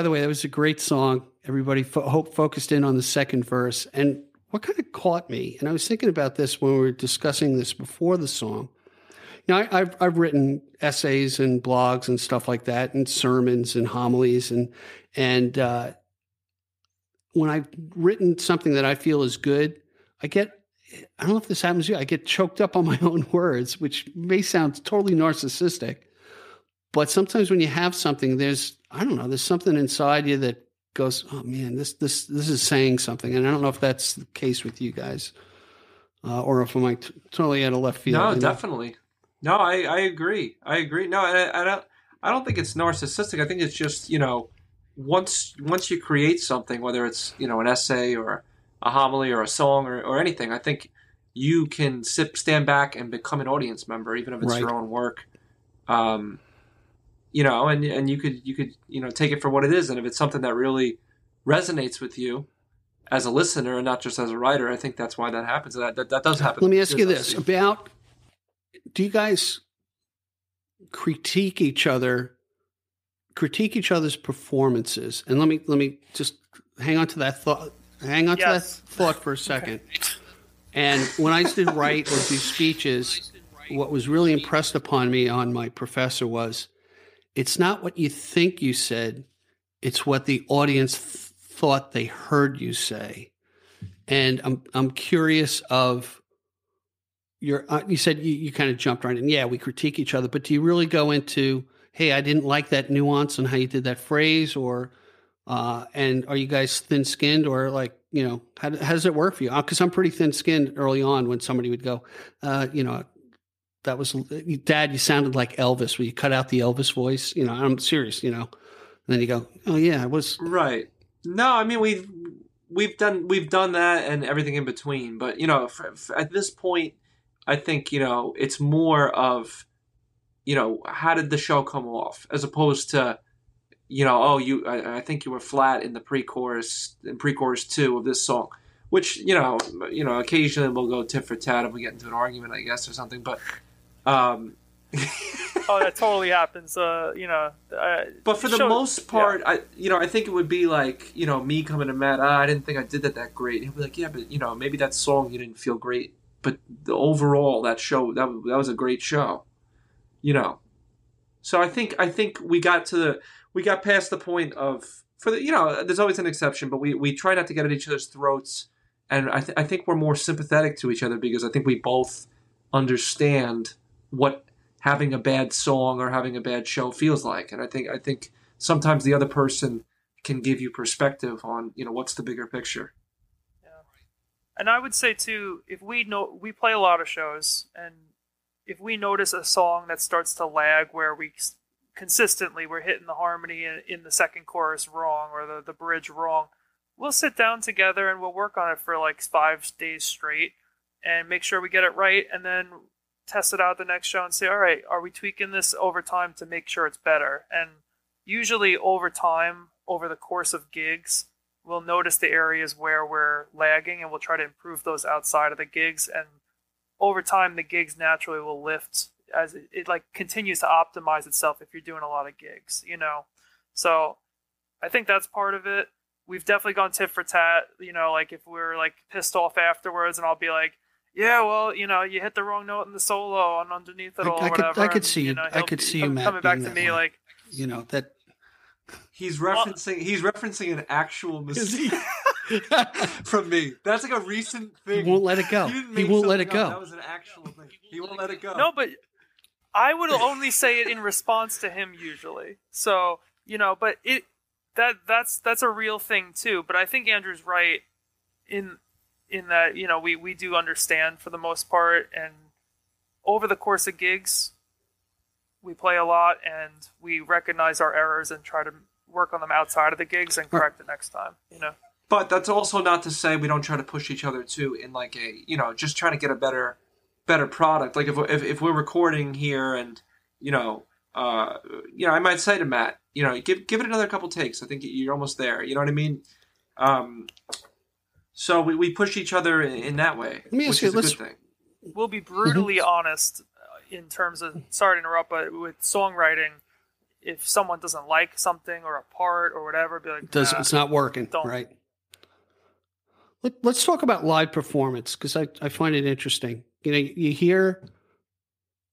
By the way, that was a great song. Everybody fo- hope focused in on the second verse. And what kind of caught me, and I was thinking about this when we were discussing this before the song. Know, I, I've, I've written essays and blogs and stuff like that, and sermons and homilies, and and uh, when I've written something that I feel is good, I get I don't know if this happens to you. I get choked up on my [laughs] own words, which may sound totally narcissistic. But sometimes when you have something, there's I don't know, there's something inside you that goes, oh man, this this this is saying something. And I don't know if that's the case with you guys, uh, or if I'm like t- totally out of left field. No, you know? definitely. No, I, I agree. I agree. No, I, I don't. I don't think it's narcissistic. I think it's just you know, once once you create something, whether it's you know an essay or a homily or a song or, or anything, I think you can sit stand back and become an audience member, even if it's Right. your own work. Um, you know, and and you could you could you know take it for what it is, and if it's something that really resonates with you as a listener and not just as a writer, I think that's why that happens. That that, that does happen. Let me ask you this about: Do you guys critique each other, critique each other's performances? And let me let me just hang on to that thought. Hang on Yes. to that thought for a second. And when I used to write or do speeches, what was really impressed upon me on my professor was, it's not what you think you said; it's what the audience th- thought they heard you say. And I'm I'm curious of your. Uh, you said you, you kind of jumped right in. Yeah, we critique each other, but do you really go into, hey, I didn't like that nuance on how you did that phrase, or uh, and are you guys thin skinned, or like you know, how, how does it work for you? Because I'm pretty thin skinned early on when somebody would go, uh, you know, that was dad, you sounded like Elvis. Will you cut out the Elvis voice? You know, I'm serious, you know. And then you go, oh yeah, I was right. No, I mean we've we've done we've done that and everything in between. But you know, for, for, at this point, I think you know it's more of you know how did the show come off as opposed to you know oh you I, I think you were flat in the pre-chorus in pre-chorus two of this song which you know you know occasionally we'll go tit for tat if we get into an argument i guess or something but um oh that totally happens uh you know uh, but for the show, most part yeah. i you know i think it would be like you know me coming to matt ah, i didn't think i did that that great. He'll be like yeah but you know maybe that song you didn't feel great but the overall that show that, that was a great show you know? So i think i think we got to the we got past the point of for the you know there's always an exception but we we try not to get at each other's throats and i, th- I think we're more sympathetic to each other because i think we both understand what having a bad song or having a bad show feels like. And i think i think sometimes the other person can give you perspective on you know what's the bigger picture. Yeah. And i would say too if we know we play a lot of shows and if we notice a song that starts to lag where we consistently we're hitting the harmony in, in the second chorus wrong or the, the bridge wrong, we'll sit down together and we'll work on it for like five days straight and make sure we get it right. And then test it out the next show and say, all right, are we tweaking this over time to make sure it's better? And usually over time, over the course of gigs, we'll notice the areas where we're lagging and we'll try to improve those outside of the gigs and over time the gigs naturally will lift as it, it like continues to optimize itself if you're doing a lot of gigs, you know. So I think that's part of it. We've definitely gone tit for tat, you know, like if we're like pissed off afterwards and I'll be like, yeah, well, you know, you hit the wrong note in the solo and underneath it I, all, I whatever. Could, I could see you. Know, I could see you, Matt, coming back to me one. like, you know, that he's referencing well, he's referencing an actual mistake [laughs] from me. That's like a recent thing. He won't let it go. He, he won't let it go. That was an actual thing. He won't let it go. No, but I would only say it in response to him usually. So you know, but it that that's that's a real thing too. But I think Andrew's right in in that you know we we do understand for the most part, and over the course of gigs, we play a lot and we recognize our errors and try to work on them outside of the gigs and correct it next time. You know. But that's also not to say we don't try to push each other too in like a you know just trying to get a better better product. Like if if, if we're recording here and you know uh you know I might say to Matt you know give give it another couple takes. I think you're almost there. You know what I mean? Um, so we, we push each other in, in that way, Let me ask which you, is a good thing. We'll be brutally mm-hmm. honest uh, in terms of sorry to interrupt, but with songwriting, if someone doesn't like something or a part or whatever, be like, Does, it's not working, don't. right? Let, us talk about live performance because I, I find it interesting. You know, you hear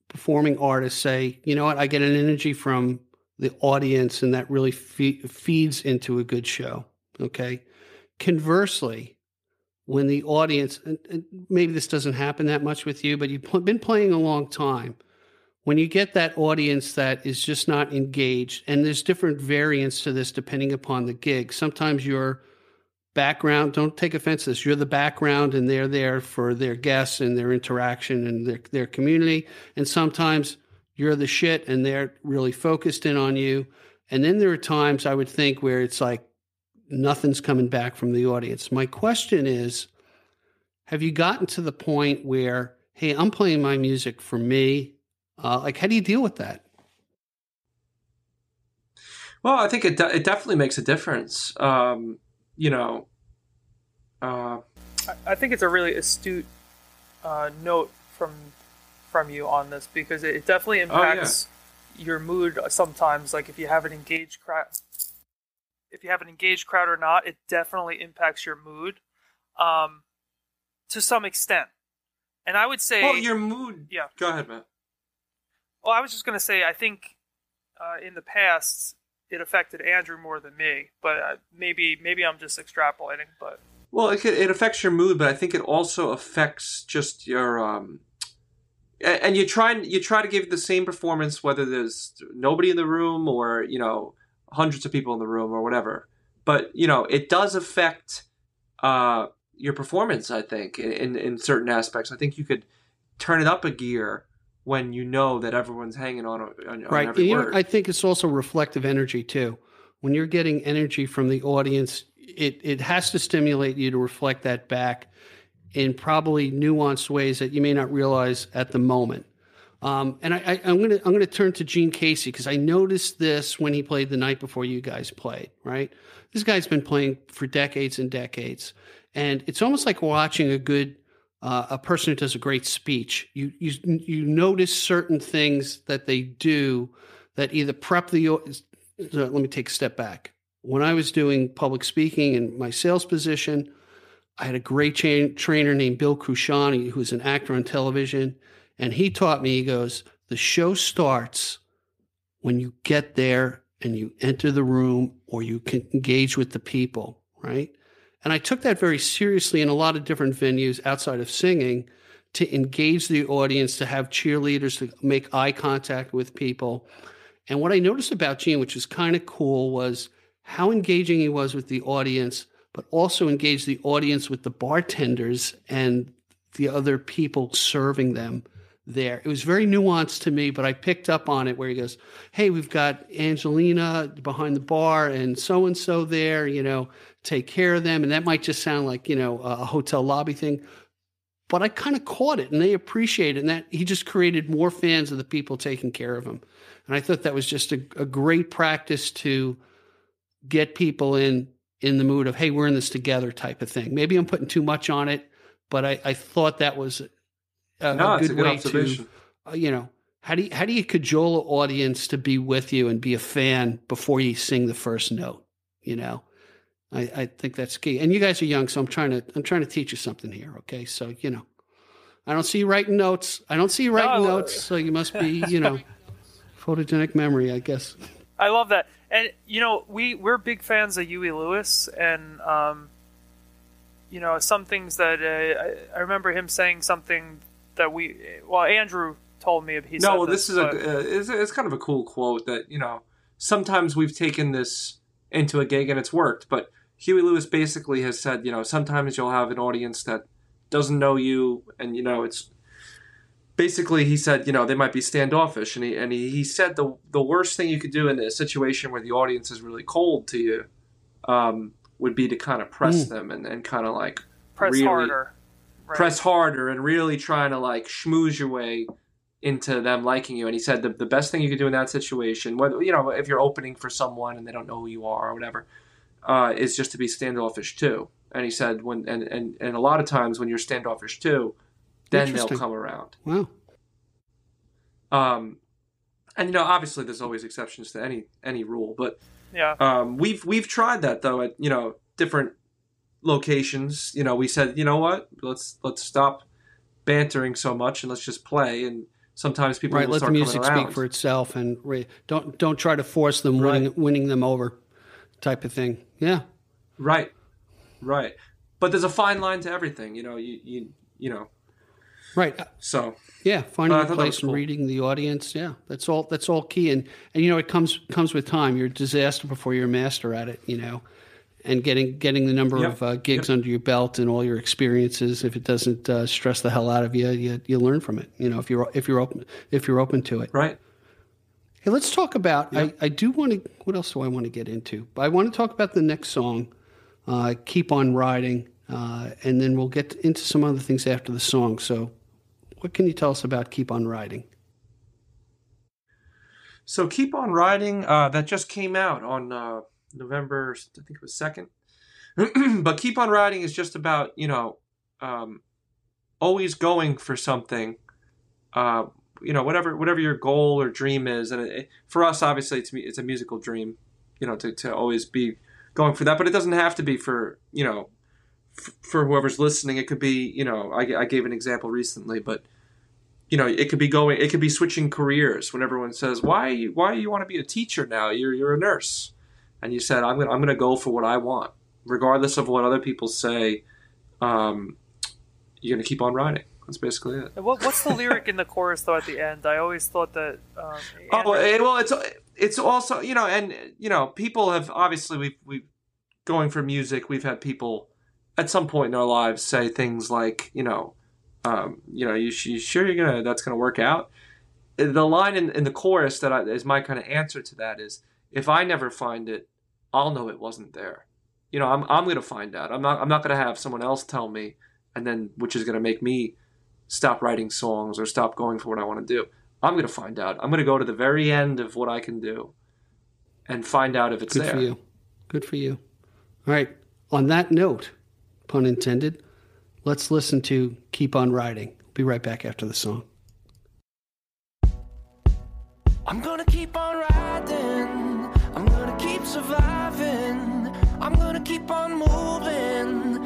performing artists say, you know what, I get an energy from the audience and that really fe- feeds into a good show. Okay. Conversely, when the audience, and, and maybe this doesn't happen that much with you, but you've been playing a long time. When you get that audience that is just not engaged, and there's different variants to this depending upon the gig. Sometimes you're background. Don't take offense to this. You're the background, and they're there for their guests and their interaction and their their community. And sometimes you're the shit, and they're really focused in on you. And then there are times I would think where it's like nothing's coming back from the audience. My question is, have you gotten to the point where, hey, I'm playing my music for me? Uh, like, how do you deal with that? Well, I think it de- it definitely makes a difference. Um, you know, uh, I think it's a really astute uh, note from from you on this because it definitely impacts oh, yeah. your mood sometimes. Like if you have an engaged crowd, if you have an engaged crowd or not, it definitely impacts your mood um, to some extent. And I would say, well, your mood. Yeah. Go ahead, man. Well, I was just going to say, I think uh, in the past, it affected Andrew more than me. But uh, maybe maybe I'm just extrapolating. But well, it, it affects your mood, but I think it also affects just your um, and you try and you try to give the same performance whether there's nobody in the room or you know hundreds of people in the room or whatever. But you know it does affect uh, your performance. I think in, in in certain aspects, I think you could turn it up a gear when you know that everyone's hanging on on, on right. every you know, word. I think it's also reflective energy too. When you're getting energy from the audience, it it has to stimulate you to reflect that back in probably nuanced ways that you may not realize at the moment. Um, and I, I'm gonna I'm gonna turn to Gene Casey because I noticed this when he played the night before you guys played. Right, this guy's been playing for decades and decades, and it's almost like watching a good uh, a person who does a great speech. You you you notice certain things that they do that either prep the. Let me take a step back. When I was doing public speaking in my sales position, I had a great cha- trainer named Bill Cruciani, who was an actor on television, and he taught me. He goes, "The show starts when you get there and you enter the room, or you can engage with the people, right?" And I took that very seriously in a lot of different venues outside of singing to engage the audience, to have cheerleaders, to make eye contact with people. And what I noticed about Gene, which was kind of cool, was how engaging he was with the audience, but also engaged the audience with the bartenders and the other people serving them there. It was very nuanced to me, but I picked up on it where he goes, Hey, we've got Angelina behind the bar and so and so there, you know, take care of them. And that might just sound like, you know, a hotel lobby thing. But I kind of caught it and they appreciate it. And that he just created more fans of the people taking care of him. And I thought that was just a, a great practice to get people in in the mood of, hey, we're in this together type of thing. Maybe I'm putting too much on it, but I, I thought that was a, no, a it's good a good way observation. to, uh, you know, how do you, how do you cajole an audience to be with you and be a fan before you sing the first note? You know, I, I think that's key. And you guys are young, so I'm trying to I'm trying to teach you something here. Okay, so you know, I don't see you writing notes. I don't see you writing No. notes, so you must be [laughs] you know, photogenic memory, I guess. I love that. And you know, we we're big fans of Huey Lewis, and um, you know, some things that uh, I, I remember him saying something that we well, Andrew told me. He said no, well, this is but- a uh, it's, it's kind of a cool quote that you know sometimes we've taken this into a gig and it's worked, but Huey Lewis basically has said you know sometimes you'll have an audience that doesn't know you, and you know it's basically he said you know they might be standoffish, and he and he, he said the the worst thing you could do in a situation where the audience is really cold to you um, would be to kind of press Mm. them and, and kind of like press really- harder. Right. press harder and really trying to like schmooze your way into them liking you. And he said the, the best thing you could do in that situation, whether you know if you're opening for someone and they don't know who you are or whatever, uh, is just to be standoffish too. And he said when and, and and a lot of times when you're standoffish too, then they'll come around. Wow. Um, and you know obviously there's always exceptions to any any rule, but Yeah. um, we've we've tried that though at you know different locations. You know, we said, you know what, let's let's stop bantering so much and let's just play. And sometimes people Right, let the music speak for itself, and re- don't don't try to force them Right. winning winning them over, type of thing. Yeah, Right, right. But there's a fine line to everything. You know, you you you know. right. So Yeah, finding a place was and cool. reading the audience. Yeah, that's all. That's all key. And and you know, it comes comes with time. You're a disaster before you're a master at it. You know, and getting getting the number Yep, of uh, gigs under your belt and all your experiences. If it doesn't uh, stress the hell out of you, you you learn from it. You know, if you're if you're open if you're open to it. right. Hey, let's talk about. I, I do want to. What else do I want to get into? I want to talk about the next song, uh, "Keep on Riding," uh, and then we'll get into some other things after the song. So, what can you tell us about "Keep on Riding"? So keep on riding. Uh, that just came out on uh, November. I think it was second. [clears throat] but keep on riding is just about you know, um, always going for something. Uh, you know, whatever whatever your goal or dream is, and it, for us, obviously, it's it's a musical dream. You know, to to always be going for that, but it doesn't have to be for you know, f- for whoever's listening. It could be you know, I, I gave an example recently, but you know, it could be going, it could be switching careers. When everyone says, "Why, why you want to be a teacher now? You're you're a nurse," and you said, "I'm gonna I'm gonna go for what I want, regardless of what other people say." Um, you're gonna keep on riding. That's basically it. What, what's the lyric in the chorus though? At the end, I always thought that. Um, Oh, and, well, it's it's also you know, and you know, people have obviously we've we going for music. We've had people at some point in our lives say things like, you know, um, you know, you, you sure you're gonna that's gonna work out? The line in, in the chorus that I, is my kind of answer to that is, if I never find it, I'll know it wasn't there. You know, I'm I'm gonna find out. I'm not I'm not gonna have someone else tell me, and then which is gonna make me stop writing songs or stop going for what I want to do. I'm gonna find out. I'm gonna go to the very end of what I can do, and find out if it's Good there. Good for you. Good for you. All right. On that note, pun intended, let's listen to Keep On Riding. Be right back after the song. I'm gonna keep on riding. Surviving. I'm gonna keep on moving.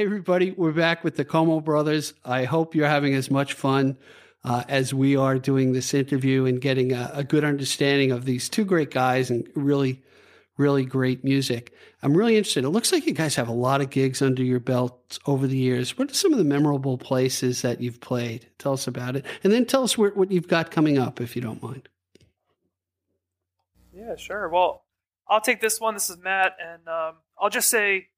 Hey, everybody, we're back with the Como brothers. I hope you're having as much fun uh, as we are doing this interview and getting a, a good understanding of these two great guys and really, really great music. I'm really interested. It looks like you guys have a lot of gigs under your belt over the years. What are some of the memorable places that you've played? Tell us about it. And then tell us where, what you've got coming up, if you don't mind. Yeah, sure. Well, I'll take this one. This is Matt, and um, I'll just say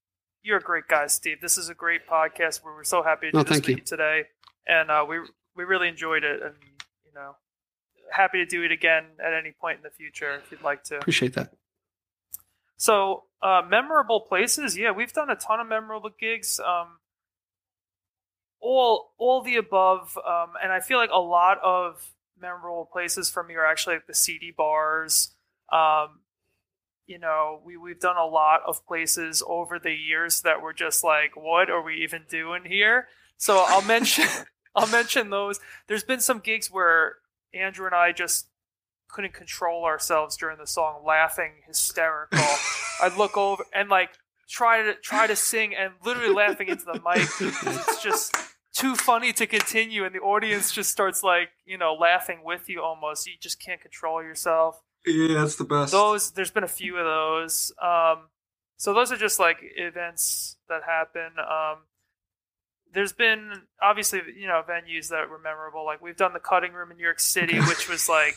you're a great guy, Steve. This is a great podcast. We're so happy to do Oh, this thank with you. you today, and uh, we we really enjoyed it, and you know, happy to do it again at any point in the future if you'd like to. Appreciate that. So, uh, memorable places. Yeah, we've done a ton of memorable gigs. Um, all all the above, um, and I feel like a lot of memorable places for me are actually like the seedy bars. Um, you know, we we've done a lot of places over the years that were just like, what are we even doing here? So I'll mention [laughs] I'll mention those. There's been some gigs where Andrew and I just couldn't control ourselves during the song, laughing hysterical. [laughs] I'd look over and like try to try to sing and literally laughing into the mic. It's just too funny to continue, and the audience just starts like you know laughing with you almost. You just can't control yourself. Yeah, that's the best. Those there's been a few of those. Um, so those are just like events that happen. Um, there's been obviously you know venues that were memorable. Like we've done the Cutting Room in New York City, [laughs] which was like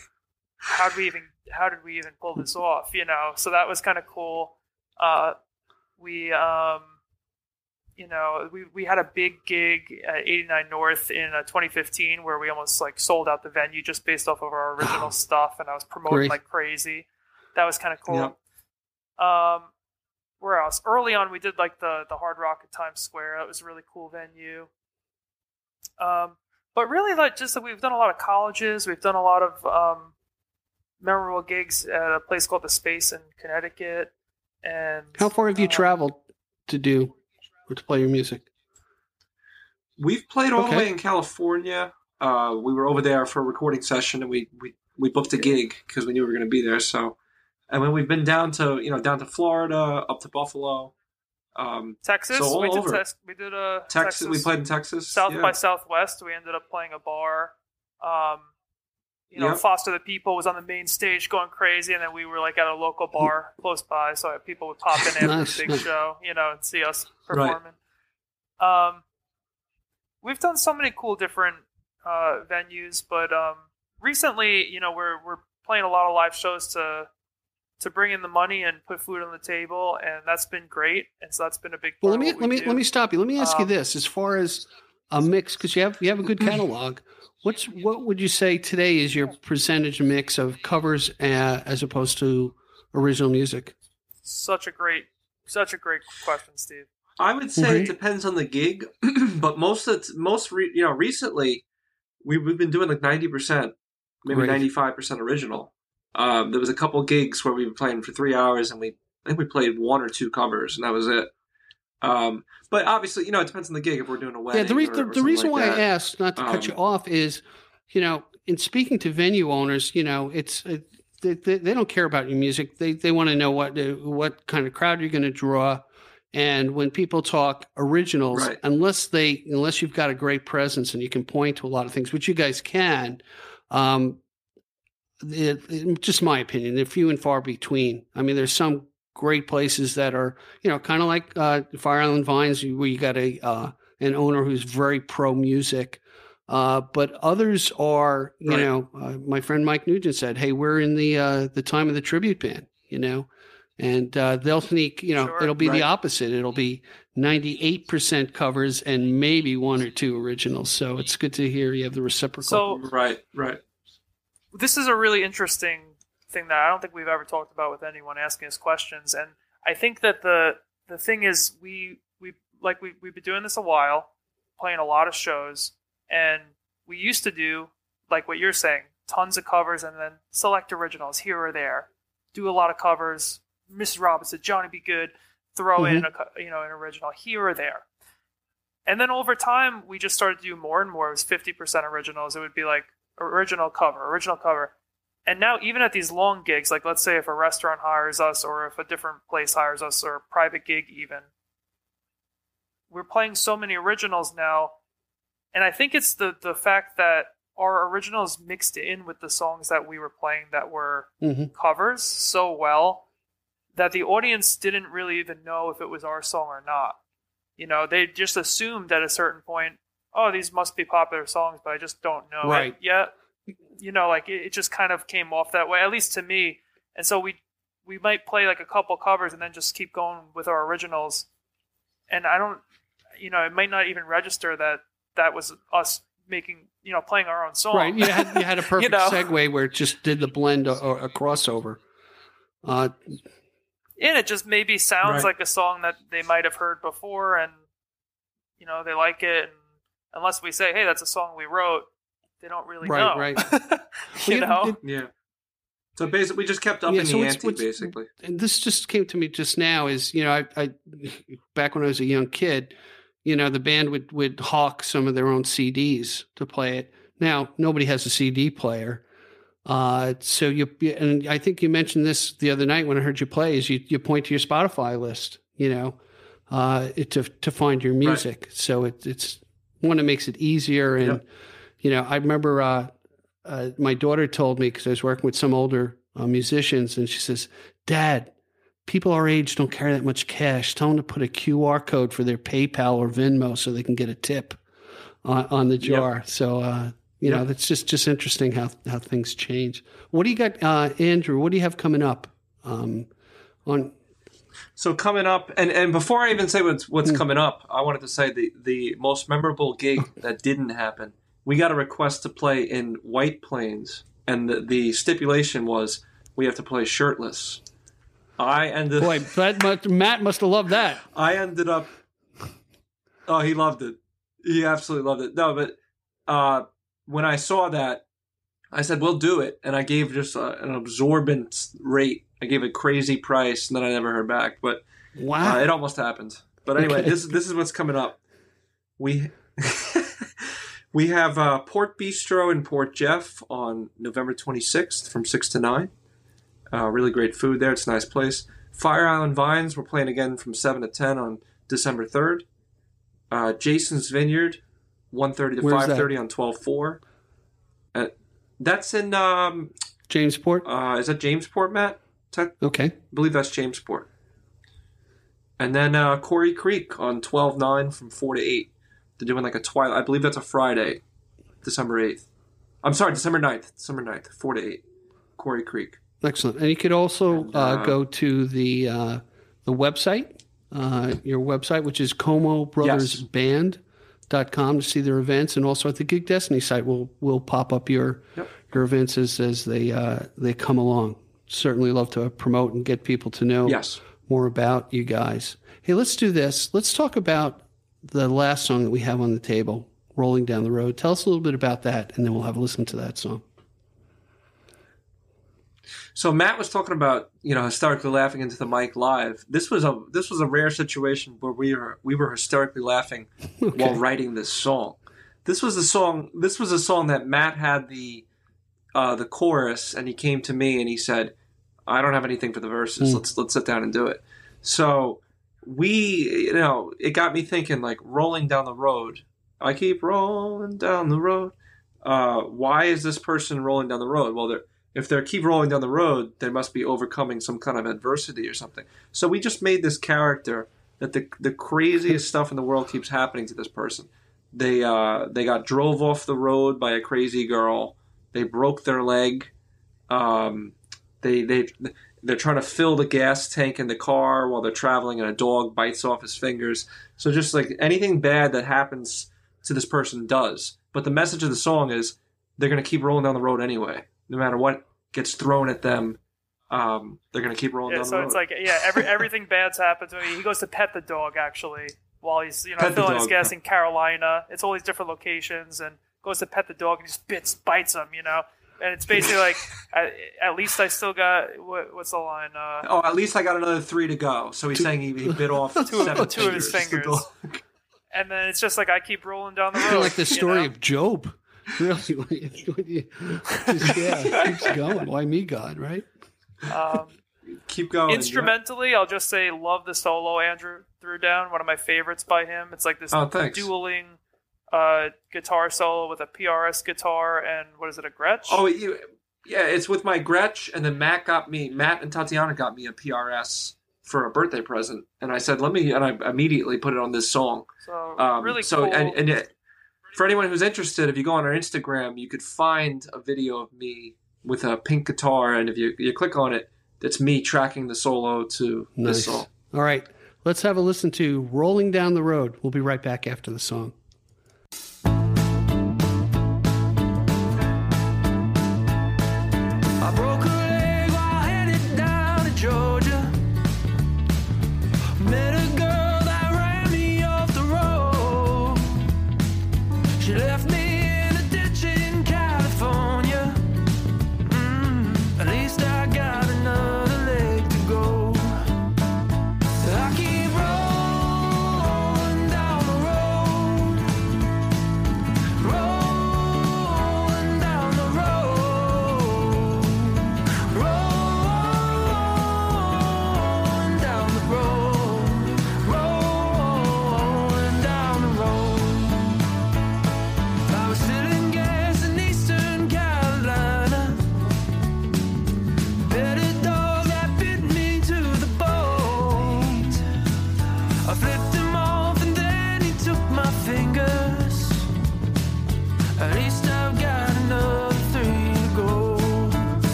how did we even how did we even pull this off? You know, so that was kind of cool. Uh, we um, you know we we had a big gig at 89 North in uh, 2015 where we almost like sold out the venue just based off of our [sighs] original stuff, and I was promoting Great. like crazy. That was kind of cool. Um, where else? Early on, we did like the the Hard Rock at Times Square. That was a really cool venue. Um, but really, like just like we've done a lot of colleges. We've done a lot of um, memorable gigs at a place called the Space in Connecticut. And How far have you um, traveled to do or to play your music? We've played all Okay. the way in California. Uh, we were over there for a recording session, and we we, we booked a gig because we knew we were going to be there. So, and when we've been down to you know down to Florida, up to Buffalo, um, Texas. So all we did over. Tex- we did a Texas, We played in Texas. South yeah. by Southwest. We ended up playing a bar. Um, you know, Yep. Foster the People was on the main stage going crazy, and then we were like at a local bar close by, so people would pop in after Nice, the big nice. show, you know, and see us Right. performing. Um, we've done so many cool different uh, venues, but um, recently, you know, we're we're playing a lot of live shows to to bring in the money and put food on the table, and that's been great. And so that's been a big. Well, let me let me do. let me stop you. Let me ask you Um, this: as far as a mix, because you have you have a good [clears throat] catalog. What's what would you say today is your percentage mix of covers uh, as opposed to original music? Such a great, such a great question, Steve. I would say Okay. it depends on the gig, [clears throat] but most of most re, you know recently we we've been doing like ninety percent, maybe ninety five percent original. Um, there was a couple gigs where we were playing for three hours, and we I think we played one or two covers, and that was it. Um, but obviously, you know, it depends on the gig. If we're doing a wedding, Yeah, the, re- or, the, or the reason like why that. I asked, not to cut you Um, off, is you know, in speaking to venue owners, you know, it's it, they, they, they don't care about your music. They they want to know what uh, what kind of crowd you're going to draw. And when people talk originals, Right. unless they unless you've got a great presence and you can point to a lot of things, which you guys can, um, it, it- just my opinion, they're few and far between. I mean, there's some great places that are, you know, kind of like uh, Fire Island Vines, where you got a uh, an owner who's very pro music. Uh, but others are, you Right. know, uh, my friend Mike Nugent said, "Hey, we're in the uh, the time of the tribute band," you know, and uh, they'll sneak, you know, Sure. it'll be Right. the opposite. It'll be ninety eight percent covers and maybe one or two originals. So it's good to hear you have the reciprocal. So right, right. this is a really interesting thing that I don't think we've ever talked about with anyone asking us questions, and I think that the the thing is we we like we we've been doing this a while, playing a lot of shows, and we used to do like what you're saying, tons of covers and then select originals here or there, do a lot of covers. Mrs. Robinson, Johnny B. Goode, throw in mm-hmm. a you know an original here or there. And then over time, we just started to do more and more. It was fifty percent originals. It would be like original cover, original cover. And now, even at these long gigs, like let's say if a restaurant hires us, or if a different place hires us, or a private gig, even, we're playing so many originals now. And I think it's the the fact that our originals mixed in with the songs that we were playing that were Mhm. covers so well that the audience didn't really even know if it was our song or not. You know, they just assumed at a certain point, oh, these must be popular songs, but I just don't know Right. it yet. You know, like it, it just kind of came off that way, at least to me. And so we we might play like a couple covers and then just keep going with our originals. And I don't, you know, it might not even register that that was us making, you know, playing our own song. Right. You had you had a [laughs] perfect know? segue where it just did the blend or, or a crossover. Uh, and it just maybe sounds Right. like a song that they might have heard before and you know they like it and unless we say hey that's a song we wrote they don't really Right, know right. [laughs] you Well, know it- Yeah. So basically, we just kept up Yeah, in so the what's- ante, what's- basically. and this just came to me just now is you know I, I back when I was a young kid, you know, the band would would hawk some of their own CDs to play it. Now nobody has a CD player, uh, so you and I think you mentioned this the other night when I heard you play. Is you you point to your Spotify list, you know, uh, to to find your music. Right. So it, it's one that makes it easier. And yep. You know, I remember uh, uh, my daughter told me because I was working with some older uh, musicians, and she says, "Dad, people our age don't carry that much cash. Tell them to put a QR code for their PayPal or Venmo so they can get a tip on, on the jar. Yep. So, uh, you yep. know, that's just, just interesting how, how things change. What do you got, uh, Andrew? What do you have coming up um, on? So coming up, and, and before I even say what's what's mm. coming up, I wanted to say the the most memorable gig that didn't happen. We got a request to play in White Plains, and the, the stipulation was we have to play shirtless. I ended. Boy, that must, Matt must have loved that. I ended up. Oh, he loved it. He absolutely loved it. No, but uh, when I saw that, I said, "We'll do it," and I gave just a, an absorbent rate. I gave a crazy price, and then I never heard back. But wow, uh, it almost happened. But anyway, okay. this this is what's coming up. We [laughs] we have uh, Port Bistro in Port Jeff on November 26th from six to nine. Uh, really great food there. It's a nice place. Fire Island Vines, we're playing again from 7 to 10 on December 3rd. Uh, Jason's Vineyard, 1.30 to 5.30 on 12-4. Uh, that's in... Um, Jamesport? Uh, is that Jamesport, Matt? That, okay. I believe that's Jamesport. And then uh, Quarry Creek on 12-9 from 4 to 8. They're doing like a twilight. I believe that's a Friday, December 8th. I'm sorry, December 9th. December 9th, 4 to 8. Quarry Creek. Excellent. And you could also and, uh, uh, go to the uh, the website, uh, your website, which is Como Brothers yes. Band dot com to see their events, and also at the Gig Destiny site will will pop up your yep. your events as as they uh, they come along. Certainly love to promote and get people to know yes. more about you guys. Hey, let's do this. Let's talk about the last song that we have on the table, "Rolling Down the Road." Tell us a little bit about that, and then we'll have a listen to that song. So Matt was talking about you know hysterically laughing into the mic live. This was a this was a rare situation where we were we were hysterically laughing [laughs] okay. while writing this song. This was a song. This was a song that Matt had the uh, the chorus, and he came to me and he said, "I don't have anything for the verses. Mm. Let's let's sit down and do it." So we, you know, it got me thinking like rolling down the road. I keep rolling down the road. Uh, why is this person rolling down the road? Well, they're if they keep rolling down the road, they must be overcoming some kind of adversity or something. So we just made this character that the the craziest stuff in the world keeps happening to this person. They uh, they got drove off the road by a crazy girl. They broke their leg. Um, they they they're trying to fill the gas tank in the car while they're traveling, and a dog bites off his fingers. So just like anything bad that happens to this person does. But the message of the song is they're going to keep rolling down the road anyway no matter what gets thrown at them, um, they're going to keep rolling down the road. so it's like yeah, every [laughs] everything bad's happened to him. He goes to pet the dog actually while he's you know pet filling his gas in Carolina. It's all these different locations and goes to pet the dog and just bits bites him. You know. And it's basically like, [laughs] at, at, least I still got what, what's the line? Uh, oh, at least I got another three to go. So he's two, saying he, he, bit off two, [laughs] seven two of his fingers. And then it's just like I keep rolling down the road. like the story you know? of Job. [laughs] really, just, yeah, keeps going. Why me, God? Right? Um, Keep going. Instrumentally, yeah. I'll just say love the solo Andrew threw down. One of my favorites by him. It's like this oh, dueling uh, guitar solo with a PRS guitar and what is it, a Gretsch? Oh, you, yeah, it's with my Gretsch, and then Matt got me. Matt and Tatiana got me a PRS for a birthday present, and I said, "Let me," and I immediately put it on this song. So um, really so, cool. and, and it, for anyone who's interested, if you go on our Instagram, you could find a video of me with a pink guitar, and if you you click on it, it's me tracking the solo to nice. this song. All right, let's have a listen to "Rolling Down the Road." We'll be right back after the song.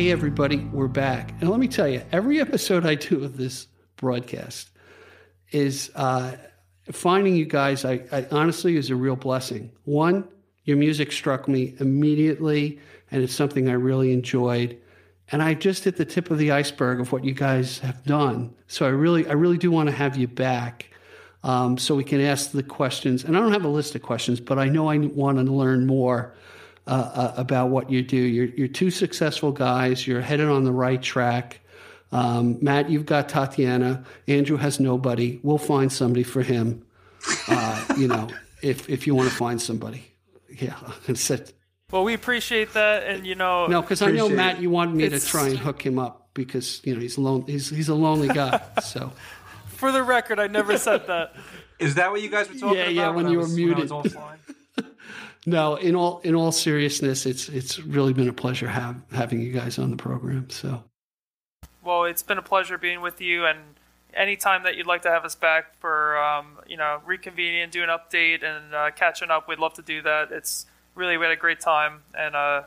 Hey, everybody, we're back. And let me tell you, every episode I do of this broadcast is uh, finding you guys, I, I honestly is a real blessing. One, your music struck me immediately, and it's something I really enjoyed. And I just hit the tip of the iceberg of what you guys have done. So I really, I really do want to have you back um, so we can ask the questions. And I don't have a list of questions, but I know I want to learn more uh, uh, about what you do. You're, you're two successful guys. You're headed on the right track. Um, Matt, you've got Tatiana. Andrew has nobody. We'll find somebody for him. Uh, you know, [laughs] if if you want to find somebody, yeah. [laughs] Said, well, we appreciate that, and you know, no, because I know Matt, it. you wanted me to try and hook him up because you know he's lone. He's he's a lonely guy. [laughs] So for the record, I never said that. Is that what you guys were talking Yeah, about? yeah, when I you were was- when I muted. No, in all in all seriousness, it's it's really been a pleasure have, having you guys on the program. So Well, it's been a pleasure being with you, and anytime that you'd like to have us back for, um, you know, reconvening, do an update, and uh, catching up, we'd love to do that. It's really we had a great time, and uh,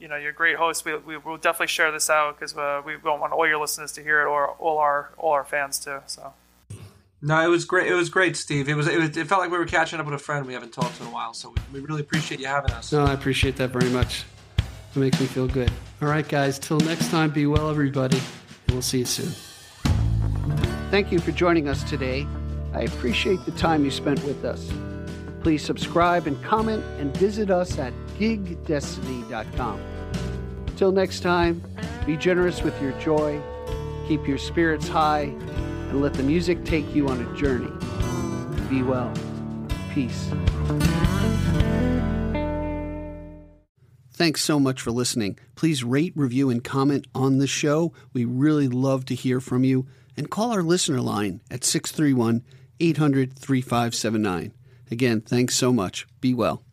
you know, you're a great host. We we will definitely share this out because uh, we don't want all your listeners to hear it, or all our all our fans too. So No, it was great. It was great, Steve. It was, it was. It felt like we were catching up with a friend we haven't talked to in a while. So we, we really appreciate you having us. no, I appreciate that very much. It makes me feel good. All right, guys. Till next time, be well, everybody, and we'll see you soon. Thank you for joining us today. I appreciate the time you spent with us. Please subscribe and comment and visit us at gigdestiny.com. Till next time, be generous with your joy, keep your spirits high, and let the music take you on a journey. Be well. Peace. Thanks so much for listening. Please rate, review, and comment on the show. We really love to hear from you. And call our listener line at 631 800 3579. Again, thanks so much. Be well.